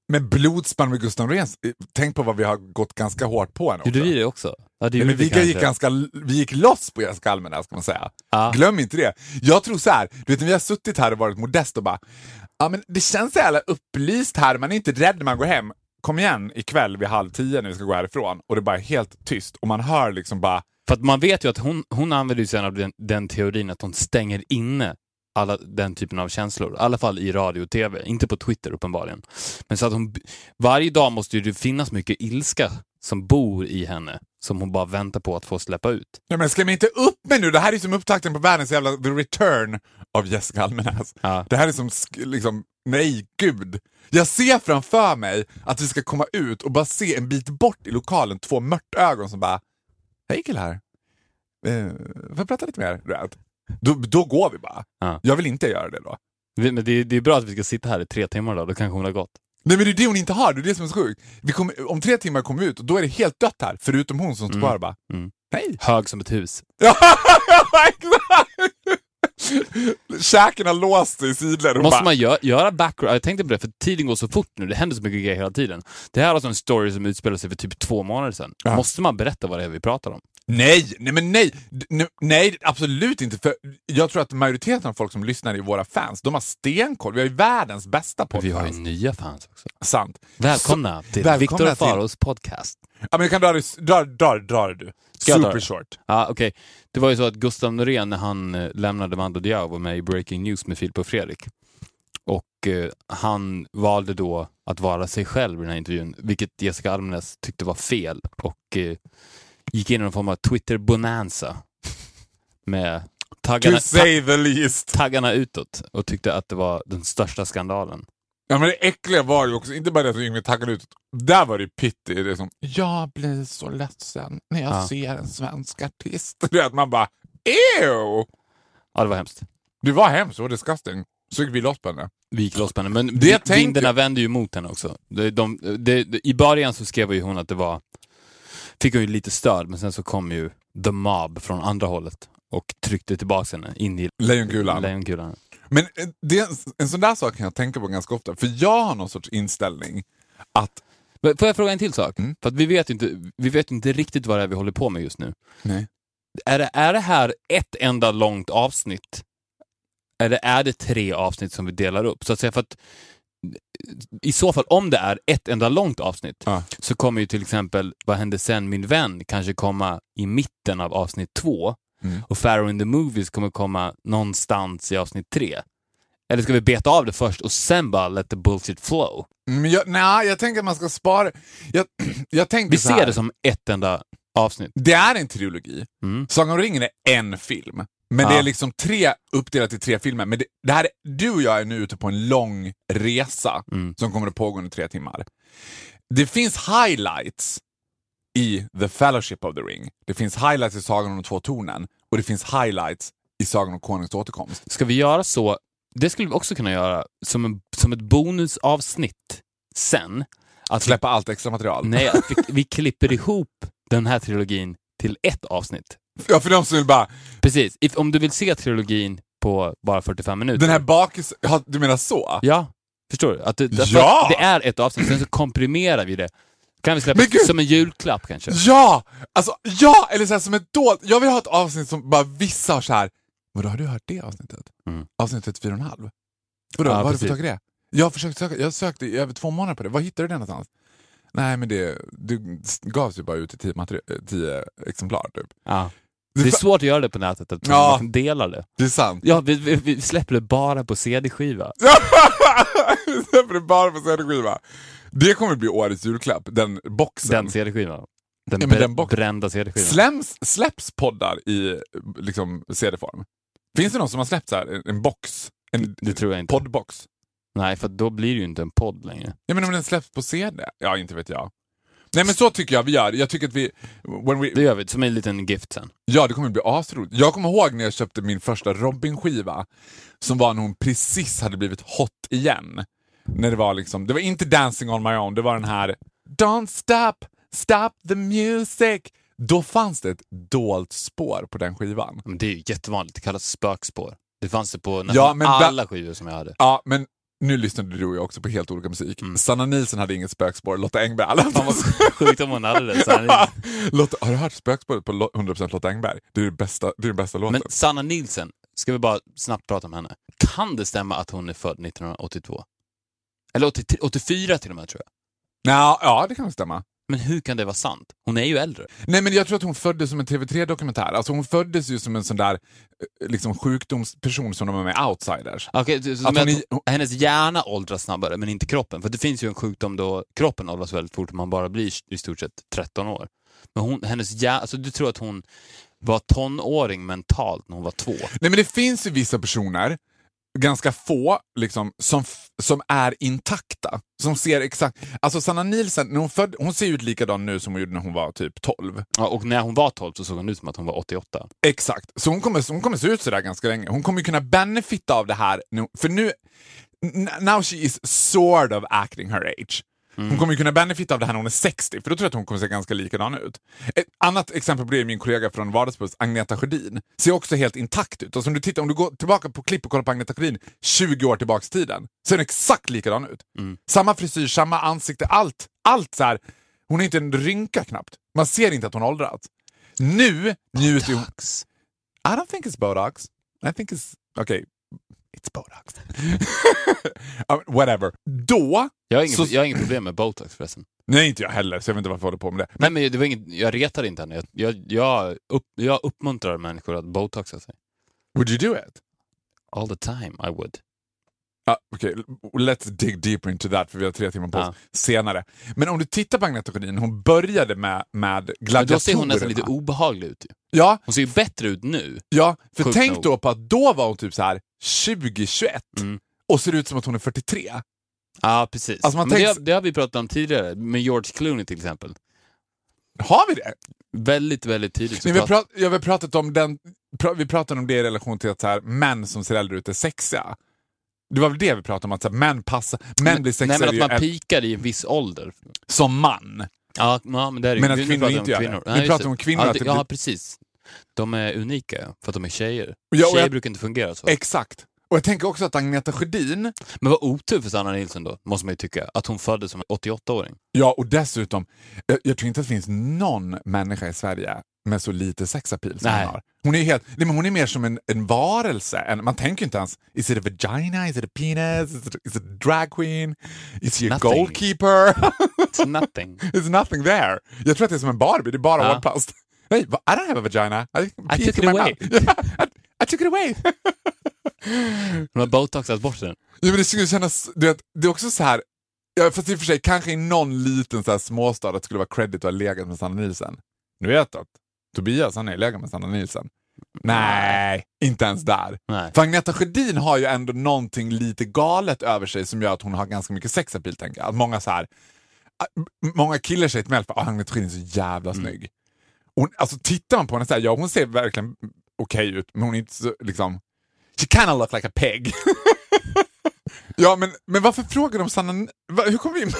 [SPEAKER 2] Men blodsband med Gustav Norén, eh, tänk på vad vi har gått ganska hårt på henne
[SPEAKER 3] Gjorde vi det också? Ja, det
[SPEAKER 2] Nej, men vi,
[SPEAKER 3] kanske.
[SPEAKER 2] gick ganska, vi gick loss på Jessica Almenäs kan man säga.
[SPEAKER 3] Ja.
[SPEAKER 2] Glöm inte det. Jag tror så här, du vet när vi har suttit här och varit modest och bara, ja men det känns så jävla upplyst här, man är inte rädd när man går hem. Kom igen ikväll vid halv tio när vi ska gå härifrån och det är bara helt tyst och man hör liksom bara,
[SPEAKER 3] För att man vet ju att hon, hon använder ju sen av den, den teorin att hon stänger inne alla den typen av känslor. I alla fall i radio och tv. Inte på Twitter uppenbarligen. Men så att hon, varje dag måste ju det finnas mycket ilska som bor i henne. Som hon bara väntar på att få släppa ut.
[SPEAKER 2] nej men skräm inte upp mig nu, det här är som upptakten på världens jävla the return av Jessica Almenäs.
[SPEAKER 3] Ja.
[SPEAKER 2] Det här är som, liksom, nej gud. Jag ser framför mig att vi ska komma ut och bara se en bit bort i lokalen två mörtögon som bara, hej killar. Eh, får jag prata lite mer? Då, då går vi bara.
[SPEAKER 3] Ja.
[SPEAKER 2] Jag vill inte göra det då.
[SPEAKER 3] Men det, det är bra att vi ska sitta här i tre timmar då, då kanske hon har gått.
[SPEAKER 2] Nej men det är det hon inte har, det är det som är så sjukt. Vi kommer, om tre timmar kommer vi ut och då är det helt dött här, förutom hon som står kvar och bara,
[SPEAKER 3] Mm.
[SPEAKER 2] hej.
[SPEAKER 3] Hög som ett hus.
[SPEAKER 2] Ja, exakt! Käken har låst sig i sidled
[SPEAKER 3] Måste
[SPEAKER 2] bara,
[SPEAKER 3] man gö- göra background? Jag tänkte på det, för tiden går så fort nu. Det händer så mycket grejer hela tiden. Det här är alltså en story som utspelar sig för typ två månader sedan.
[SPEAKER 2] Ja.
[SPEAKER 3] Måste man berätta vad det är vi pratar om?
[SPEAKER 2] Nej, nej men nej, nej absolut inte. För jag tror att majoriteten av folk som lyssnar är våra fans. De har stenkoll. Vi har ju världens bästa
[SPEAKER 3] Men vi har ju
[SPEAKER 2] podcast.
[SPEAKER 3] nya fans också.
[SPEAKER 2] Sant.
[SPEAKER 3] Välkomna till
[SPEAKER 2] välkomna
[SPEAKER 3] Viktor
[SPEAKER 2] till-
[SPEAKER 3] Faros podcast.
[SPEAKER 2] Ja, men jag kan dra det, dra, dra, dra det du.
[SPEAKER 3] Ska
[SPEAKER 2] Super short.
[SPEAKER 3] Ja, okej. Det var ju så att Gustav Norén, när han eh, lämnade Mando Diao, var med i Breaking News med Filip och Fredrik. Och eh, han valde då att vara sig själv i den här intervjun, vilket Jessica Almenäs tyckte var fel. Och eh, gick in i någon form av Twitter-bonanza. Med taggarna,
[SPEAKER 2] least.
[SPEAKER 3] taggarna utåt och tyckte att det var den största skandalen.
[SPEAKER 2] Ja, men det äckliga var ju också, inte bara det att Yngve taggade ut, där var det pitti. Det som, jag blir så ledsen när jag
[SPEAKER 3] Ja.
[SPEAKER 2] ser en svensk artist. Du vet, man bara, ew!
[SPEAKER 3] Ja, det var hemskt.
[SPEAKER 2] Det var hemskt, det var disgusting. Så gick vi loss på henne.
[SPEAKER 3] Vi gick loss på henne. Men
[SPEAKER 2] Det
[SPEAKER 3] vindarna vände ju mot henne också. De, de, de, I början så skrev ju hon att det var... Fick hon ju lite stöd, men sen så kom ju the mob från andra hållet och tryckte tillbaka henne in i
[SPEAKER 2] Lejonkulan.
[SPEAKER 3] lejonkulan.
[SPEAKER 2] Men eh, det, en- en sån där sak kan jag tänka på ganska ofta, för jag har någon sorts inställning att
[SPEAKER 3] Men Får jag fråga en till sak?
[SPEAKER 2] Mm.
[SPEAKER 3] För vi vet ju inte, vi vet inte riktigt vad det är vi håller på med just nu.
[SPEAKER 2] Nej.
[SPEAKER 3] Är det, är det här ett enda långt avsnitt? Eller är det tre avsnitt som vi delar upp? Så att säga för att i så fall, om det är ett enda långt avsnitt,
[SPEAKER 2] Ja.
[SPEAKER 3] så kommer ju till exempel Vad hände sen min vän kanske komma i mitten av avsnitt två
[SPEAKER 2] Mm.
[SPEAKER 3] och Pharaoh in the Movies kommer komma någonstans i avsnitt tre. Eller ska vi beta av det först och sen bara let the bullshit flow?
[SPEAKER 2] Men jag, nej, jag tänker att man ska spara. Jag, jag tänker
[SPEAKER 3] Vi ser det som ett enda avsnitt.
[SPEAKER 2] Det är en trilogi.
[SPEAKER 3] Mm.
[SPEAKER 2] Sagan om ringen är en film. Men det
[SPEAKER 3] Ja.
[SPEAKER 2] är liksom tre uppdelat i tre filmer. Men det, det här, du och jag är nu ute på en lång resa
[SPEAKER 3] Mm.
[SPEAKER 2] som kommer att pågå under tre timmar. Det finns highlights i The Fellowship of the Ring. Det finns highlights i Sagan om de två tornen och det finns highlights i Sagan om konungens återkomst.
[SPEAKER 3] Ska vi göra så, det skulle vi också kunna göra som, en, som ett bonusavsnitt sen. Att vi,
[SPEAKER 2] Släppa allt extra material.
[SPEAKER 3] nej, vi, vi klipper ihop den här trilogin till ett avsnitt.
[SPEAKER 2] Ja, för de som vill bara,
[SPEAKER 3] Precis, If, om du vill se trilogin på bara 45 minuter.
[SPEAKER 2] den här bakis... Ja, Du menar så?
[SPEAKER 3] Ja, förstår du? Att det,
[SPEAKER 2] Ja!
[SPEAKER 3] att det är ett avsnitt, sen så komprimerar vi det. Kan vi släppa som en julklapp kanske?
[SPEAKER 2] Ja! Alltså, ja! Eller så här, som ett dolt. Jag vill ha ett avsnitt som bara vissa har så här. Vadå, har du hört det avsnittet?
[SPEAKER 3] Mm.
[SPEAKER 2] Avsnittet 4,5? Vadå,
[SPEAKER 3] Ja,
[SPEAKER 2] vad har du fått tag i det? Jag har försökt söka, jag sökte i över två månader på det. Var hittade du det någonstans? Nej, men det, det gavs ju bara ut i tio, tio exemplar typ.
[SPEAKER 3] Ja.
[SPEAKER 2] Det,
[SPEAKER 3] är svårt att göra det på nätet, att
[SPEAKER 2] Ja.
[SPEAKER 3] man kan dela det.
[SPEAKER 2] det är sant.
[SPEAKER 3] Ja, vi, vi, vi släpper det bara på CD-skiva.
[SPEAKER 2] Släpper det bara på CD-skiva. Det kommer bli årets julklapp, den boxen.
[SPEAKER 3] Den CD-skivan. Den,
[SPEAKER 2] Ja, den box-
[SPEAKER 3] brända CD-skivan.
[SPEAKER 2] Släms, släpps poddar i liksom, CD-form? Finns det någon som har släppt så här, en, en box? En
[SPEAKER 3] Det tror jag inte.
[SPEAKER 2] poddbox?
[SPEAKER 3] Nej, för då blir det ju inte en podd längre.
[SPEAKER 2] Ja, men om den släpps på CD? Ja, inte vet jag. Nej, men så tycker jag vi gör. Jag tycker att vi... When we
[SPEAKER 3] Det gör vi, som en liten gift sen.
[SPEAKER 2] ja, det kommer bli asroligt. Jag kommer ihåg när jag köpte min första Robin-skiva, som var när hon precis hade blivit hot igen. När det var liksom, det var inte Dancing on my own, det var den här Don't stop, stop the music. Då fanns det ett dolt spår på den skivan.
[SPEAKER 3] Men det är ju jättevanligt, det kallas spökspår. Det fanns det på
[SPEAKER 2] Ja,
[SPEAKER 3] nästan
[SPEAKER 2] ba-
[SPEAKER 3] alla skivor som jag hade.
[SPEAKER 2] Ja, men nu lyssnade du och jag också på helt olika musik. Sanna Nielsen hade inget spökspår, Lotta Engberg.
[SPEAKER 3] Fan vad sjukt om hon hade det. Sanna
[SPEAKER 2] Lotta, har du hört spökspåret på Lo- 100% Lotta Engberg? Det är, det bästa, det är den bästa låten.
[SPEAKER 3] Men Sanna Nielsen, ska vi bara snabbt prata om henne. Kan det stämma att hon är född 1982? Eller 83, 84 till och med tror jag.
[SPEAKER 2] Ja, ja, det kan stämma.
[SPEAKER 3] Men hur kan det vara sant? Hon är ju äldre.
[SPEAKER 2] Nej, men jag tror att hon föddes som en TV3-dokumentär. Alltså hon föddes ju som en sån där eh, liksom, sjukdomsperson som de är med outsiders.
[SPEAKER 3] Okej,
[SPEAKER 2] Att
[SPEAKER 3] med
[SPEAKER 2] hon
[SPEAKER 3] hennes hjärna åldras snabbare, men inte kroppen. För det finns ju en sjukdom då kroppen åldras väldigt fort och man bara blir i stort sett 13 år. Men hon, hennes hjärna, alltså du tror att hon var tonåring mentalt när hon var två?
[SPEAKER 2] Nej, men det finns ju vissa personer, ganska få, liksom, som, som är intakta. Som ser exakt... Alltså Sanna Nielsen, när hon, född, hon ser ut likadan nu som hon gjorde när hon var typ 12.
[SPEAKER 3] Ja, och när hon var 12 så såg hon ut som att hon var 88.
[SPEAKER 2] Exakt. Så hon kommer, hon kommer se ut sådär ganska länge. Hon kommer kunna benefitta av det här. Nu, för nu, now she is sort of acting her age. Hon kommer ju kunna benefitta av det här när hon är 60, för då tror jag att hon kommer se ganska likadan ut. Ett annat exempel på det är min kollega från Vardagspuls, Agneta Sjödin. Ser också helt intakt ut. Och om du, tittar, om du går tillbaka på klipp och kollar på Agneta Sjödin 20 år tillbaka i tiden, ser hon exakt likadan ut. Samma frisyr, samma ansikte, allt. Allt så här. Hon är inte en rynka knappt. Man ser inte att hon åldrats. Nu njuter hon... I don't think it's Botox. I think it's... Okay, it's Botox. Men whatever. Då...
[SPEAKER 3] Jag har, inget,
[SPEAKER 2] Så-
[SPEAKER 3] jag har inget problem med botox förresten.
[SPEAKER 2] Nej, inte jag heller, så jag vet inte varför jag håller på med det.
[SPEAKER 3] Nej, men det var inget, jag retar inte henne. Jag, jag, jag, upp, jag uppmuntrar människor att botoxa sig.
[SPEAKER 2] Would you do it?
[SPEAKER 3] All the time, I would.
[SPEAKER 2] Ah, Okej, let's dig deeper into that för vi har tre timmar på oss senare. Men om du tittar på Agneta Sjödin, hon började med, med
[SPEAKER 3] Men
[SPEAKER 2] gladiatorerna.
[SPEAKER 3] då ser hon nästan lite obehaglig ut.
[SPEAKER 2] Ja,
[SPEAKER 3] Hon ser ju bättre ut nu.
[SPEAKER 2] ja för tänk
[SPEAKER 3] nog.
[SPEAKER 2] då på att då var hon typ så här 2021
[SPEAKER 3] Mm.
[SPEAKER 2] och ser ut som att hon är 43.
[SPEAKER 3] Ja, precis.
[SPEAKER 2] Alltså, man
[SPEAKER 3] Men det, det har vi pratat om tidigare, med George Clooney till exempel.
[SPEAKER 2] Har vi det?
[SPEAKER 3] Väldigt, väldigt tidigt.
[SPEAKER 2] Nej, vi, har
[SPEAKER 3] prat-
[SPEAKER 2] ja, vi pratat om den, pra, vi pratade om det i relation till att så här, män som ser äldre ut är sexiga. Det var väl det vi pratade om, att så här, män passar, män blir
[SPEAKER 3] Nej,
[SPEAKER 2] sexigare
[SPEAKER 3] men att
[SPEAKER 2] ju
[SPEAKER 3] man pikar i en viss ålder.
[SPEAKER 2] som man.
[SPEAKER 3] Ja, men det är,
[SPEAKER 2] Men att
[SPEAKER 3] nu
[SPEAKER 2] kvinnor inte gör det. Vi pratar om kvinnor,
[SPEAKER 3] Ja, det, ja, precis. De är unika, för att de är tjejer.
[SPEAKER 2] Ja,
[SPEAKER 3] tjejer
[SPEAKER 2] jag-
[SPEAKER 3] brukar inte fungera så.
[SPEAKER 2] Exakt. Och jag tänker också att Agneta Sjödin,
[SPEAKER 3] Men vad otur för Sanna Nilsson då, måste man ju tycka. Att hon föddes som en 88-åring.
[SPEAKER 2] ja och dessutom, jag, jag tror inte att det finns någon människa i Sverige med så lite sexappeal som
[SPEAKER 3] Nej.
[SPEAKER 2] hon har. Hon är, helt, nej, men hon är mer som en, en varelse. En, man tänker inte ens, is it a vagina, is it a penis, is it, is it a drag queen, is he a
[SPEAKER 3] Nothing.
[SPEAKER 2] goalkeeper?
[SPEAKER 3] It's nothing.
[SPEAKER 2] There's nothing there. Jag tror att det är som en Barbie, det är bara
[SPEAKER 3] Ja.
[SPEAKER 2] hårplast. Nej, va- I don't have a vagina. I,
[SPEAKER 3] I took it away.
[SPEAKER 2] I, I took it away.
[SPEAKER 3] De har botoxat bort den.
[SPEAKER 2] Ja, men det skulle kännas, du vet, det är också så här, ja, fast i och för sig kanske i någon liten så här småstad att det skulle vara credit att ha legat med Sanna Nielsen. Nu vet att Tobias han är legat med Sanna Nielsen. Nej, inte ens där.
[SPEAKER 3] Nej.
[SPEAKER 2] För Agneta Sjödin har ju ändå någonting lite galet över sig som gör att hon har ganska mycket sexappeal tänker jag. Att många så här, många killar säger till mig att Agneta Sjödin är så jävla snygg. Hon, alltså tittar man på henne så här, ja hon ser verkligen okej ut men hon är inte så liksom, she kinda look like a pig. ja men, men varför frågar de Sanna, va, hur kom vi in?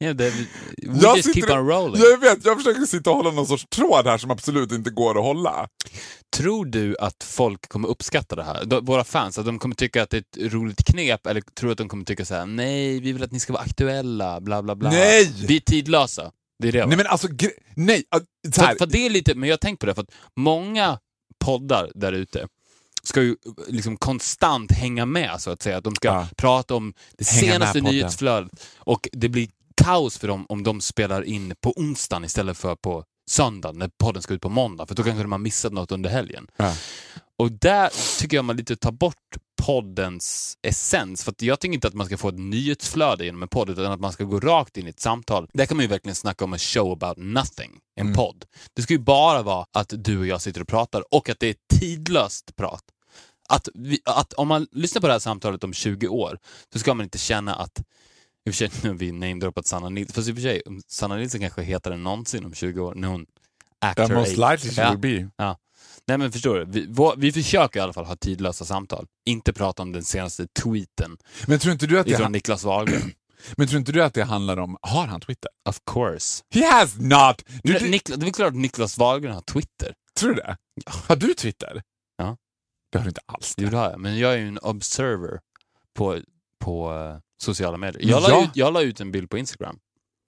[SPEAKER 3] Yeah, det, we
[SPEAKER 2] Jag
[SPEAKER 3] just keep
[SPEAKER 2] sitter-
[SPEAKER 3] on rolling.
[SPEAKER 2] Jag vet, jag försöker sitta och hålla någon sorts tråd här som absolut inte går att hålla.
[SPEAKER 3] Tror du att folk kommer uppskatta det här? De, våra fans, att de kommer tycka att det är ett roligt knep eller tror du att de kommer tycka så här: nej, vi vill att ni ska vara aktuella, bla bla bla.
[SPEAKER 2] Nej!
[SPEAKER 3] Vi är tidlösa. Det är det. va?
[SPEAKER 2] Nej men alltså, nej. Så här,
[SPEAKER 3] För, för det är lite, men jag har tänkt på det, för att många poddar där ute ska ju liksom konstant hänga med så att säga. Att de ska
[SPEAKER 2] Ja.
[SPEAKER 3] prata om det
[SPEAKER 2] Hänga
[SPEAKER 3] senaste nyhetsflödet och det blir kaos för dem om de spelar in på onsdagen istället för på söndagen när podden ska ut på måndag, för då kanske de har missat något under helgen.
[SPEAKER 2] Ja.
[SPEAKER 3] Och där tycker jag man lite tar bort poddens essens. För att jag tycker inte att man ska få ett nyhetsflöde genom en podd, utan att man ska gå rakt in i ett samtal. Där kan man ju verkligen snacka om en show about nothing, en
[SPEAKER 2] Mm.
[SPEAKER 3] podd. Det ska ju bara vara att du och jag sitter och pratar och att det är tidlöst prat. Att, vi, att om man lyssnar på det här samtalet om 20 år, så ska man inte känna att i och för sig, nu har vi namedroppat Sanna Nilsson, fast i och för sig, Sanna Nilsson kanske är hetare än någonsin om 20 år när hon actor
[SPEAKER 2] most likely she
[SPEAKER 3] Ja.
[SPEAKER 2] will be.
[SPEAKER 3] Ja. Nej men förstår du, vi, vår, vi försöker i alla fall ha tidlösa samtal. Inte prata om den senaste tweeten
[SPEAKER 2] Men tror inte du att
[SPEAKER 3] ifrån Niklas Wahlgren.
[SPEAKER 2] men tror inte du att det handlar om, har han Twitter?
[SPEAKER 3] of course.
[SPEAKER 2] He has not! Du, du,
[SPEAKER 3] Niklas, det är klart att Niklas Wahlgren har Twitter.
[SPEAKER 2] tror du det? Har du Twitter?
[SPEAKER 3] Ja.
[SPEAKER 2] Det har du inte alls.
[SPEAKER 3] Jo, det har jag. Men jag är ju en observer på, på eh, sociala medier. Jag la,
[SPEAKER 2] Ja.
[SPEAKER 3] ut, jag la ut en bild på Instagram.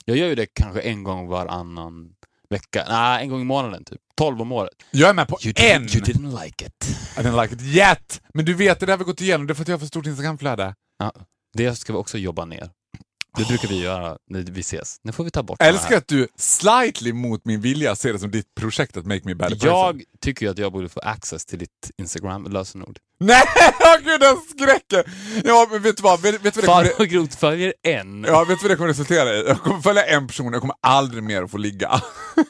[SPEAKER 3] Jag gör ju det kanske en gång varannan vecka. Nej, en gång i månaden typ. 12 om året.
[SPEAKER 2] Jag är med på
[SPEAKER 3] You
[SPEAKER 2] en!
[SPEAKER 3] didn't, you didn't like it.
[SPEAKER 2] I didn't like it yet! Men du vet, det där har vi gått igenom, det är för att jag har för stort Instagramflöde.
[SPEAKER 3] Ja, det ska vi också jobba ner. Det brukar vi göra när vi ses. Nu får vi ta bort
[SPEAKER 2] Jag
[SPEAKER 3] det
[SPEAKER 2] älskar att du slightly mot min vilja ser det som ditt projekt att make me a better person.
[SPEAKER 3] Jag tycker ju att jag borde få access till ditt Instagram-lösenord.
[SPEAKER 2] Nej, åh gud den skräcken! Ja, men vet du vad? Vet, vet du vad det kommer...
[SPEAKER 3] Följer en.
[SPEAKER 2] Ja, vet du vad det kommer resultera i? Jag kommer följa en person, jag kommer aldrig mer att få ligga.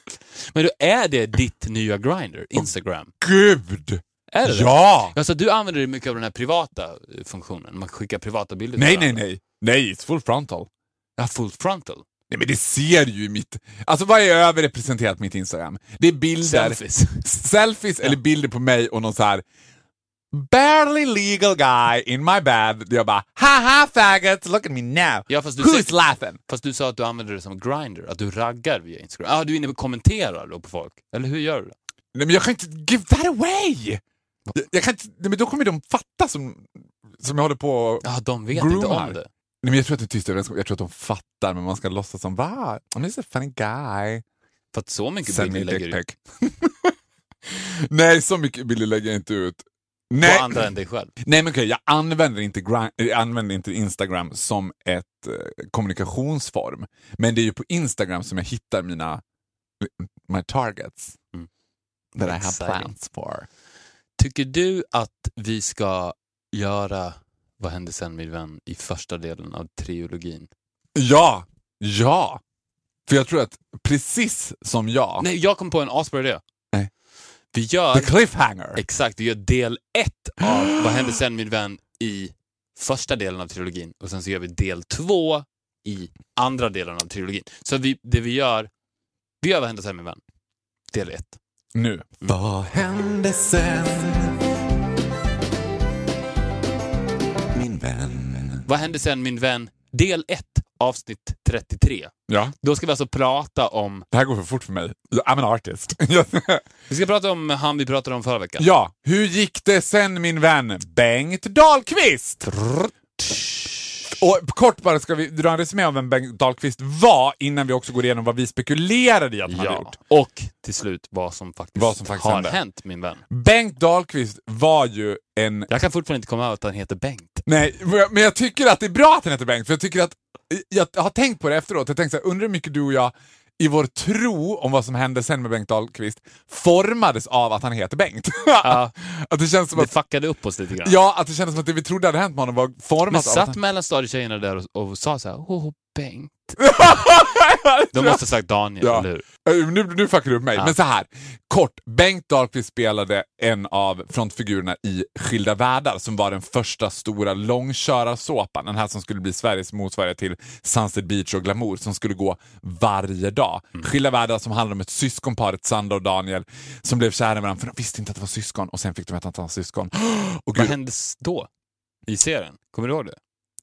[SPEAKER 3] Men då är det ditt nya Grindr, Instagram?
[SPEAKER 2] Gud!
[SPEAKER 3] Är det det?
[SPEAKER 2] Ja!
[SPEAKER 3] Alltså du använder dig mycket av den här privata eh, funktionen, man skickar privata bilder
[SPEAKER 2] Nej, nej, nej. Nej, it's full frontal.
[SPEAKER 3] Ja, full frontal.
[SPEAKER 2] Nej men det ser ju i mitt... Alltså vad är överrepresenterat på mitt Instagram? Det är bilder...
[SPEAKER 3] Selfies.
[SPEAKER 2] Selfies eller bilder på mig och någon så här barely legal guy in my bed. Jag bara haha faggot, look at me now.
[SPEAKER 3] Ja, fast du
[SPEAKER 2] Who's
[SPEAKER 3] säger-
[SPEAKER 2] laughing?
[SPEAKER 3] Fast du sa att du använder det som Grindr, att du raggar via Instagram. Ja, ah, du är inne och kommenterar då på folk. Eller hur gör du?
[SPEAKER 2] Nej men jag kan inte give that away! Jag, jag kan inte, nej, men då kommer de fatta som, som jag håller på och-
[SPEAKER 3] Ja, de vet
[SPEAKER 2] Groomar.
[SPEAKER 3] inte om det.
[SPEAKER 2] Nej men jag tror att det är tyst överenskommelse. Jag tror att de fattar men man ska låtsas som va? I'm just a funny guy.
[SPEAKER 3] För att så mycket
[SPEAKER 2] Send
[SPEAKER 3] bilder lägger
[SPEAKER 2] dick
[SPEAKER 3] du.
[SPEAKER 2] Nej, så mycket bilder lägger jag inte ut.
[SPEAKER 3] på
[SPEAKER 2] Nej,
[SPEAKER 3] andra än dig själv.
[SPEAKER 2] Nej men okej, jag använder inte, jag använder inte Instagram som ett eh, kommunikationsform. Men det är ju på Instagram som jag hittar mina my targets.
[SPEAKER 3] Mm.
[SPEAKER 2] That I have plans for.
[SPEAKER 3] Tycker du att vi ska göra Vad hände sen min vän i första delen av triologin?
[SPEAKER 2] Ja! Ja! För jag tror att precis som jag,
[SPEAKER 3] Nej, jag kom på en asbra idé.
[SPEAKER 2] Nej.
[SPEAKER 3] Vi gör,
[SPEAKER 2] the cliffhanger.
[SPEAKER 3] exakt, vi gör del ett av Vad hände sen min vän i första delen av trilogin och sen så gör vi del två i andra delen av trilogin. Så vi, det vi gör, vi gör Vad hände sen min vän? Del ett.
[SPEAKER 2] Nu. Vad hände sen?
[SPEAKER 3] Vad hände sen min vän? Del 1, avsnitt 33.
[SPEAKER 2] Ja,
[SPEAKER 3] Då ska vi alltså prata om,
[SPEAKER 2] det här går för fort för mig. I'm an artist.
[SPEAKER 3] vi ska prata om han vi pratade om förra veckan.
[SPEAKER 2] ja, hur gick det sen min vän Bengt Dahlqvist? Och kort bara ska vi dra en resumé av vem Bengt Dahlqvist var innan vi också går igenom vad vi spekulerade i att han hade
[SPEAKER 3] Ja,
[SPEAKER 2] gjort.
[SPEAKER 3] och till slut vad som faktiskt,
[SPEAKER 2] Vad som faktiskt
[SPEAKER 3] har
[SPEAKER 2] hände.
[SPEAKER 3] hänt min vän.
[SPEAKER 2] Bengt Dahlqvist var ju en...
[SPEAKER 3] Jag kan fortfarande inte komma över att han heter Bengt.
[SPEAKER 2] Nej, men jag tycker att det är bra att han heter Bengt, för jag tycker att... Jag har tänkt på det efteråt, jag tänkte så här, undrar hur mycket du och jag i vår tro om vad som hände sen med Bengt Dahlqvist formades av att han heter Bengt.
[SPEAKER 3] Ja.
[SPEAKER 2] att det känns som
[SPEAKER 3] Det
[SPEAKER 2] att...
[SPEAKER 3] fuckade upp oss lite grann.
[SPEAKER 2] Ja, att det kändes som att det vi trodde hade hänt med honom var
[SPEAKER 3] Men
[SPEAKER 2] format av att
[SPEAKER 3] satt mellanstadietjejerna där och, och sa så här, åh Bengt. De måste ha sagt Daniel,
[SPEAKER 2] Ja.
[SPEAKER 3] eller hur?
[SPEAKER 2] Eh, Nu, nu fuckar du upp mig.
[SPEAKER 3] Ja.
[SPEAKER 2] Men så här, kort. Bengt Dahlqvist spelade en av frontfigurerna i Skilda världar som var den första stora långkörarsåpan. Den här som skulle bli Sveriges motsvarighet till Sunset Beach och Glamour som skulle gå varje dag.
[SPEAKER 3] Mm.
[SPEAKER 2] Skilda världar som handlar om ett syskonparet, Sandra och Daniel, som blev kära i varandra för de visste inte att det var syskon och sen fick de veta att de var syskon. Och
[SPEAKER 3] Vad hände då? I serien? Kommer du ihåg det?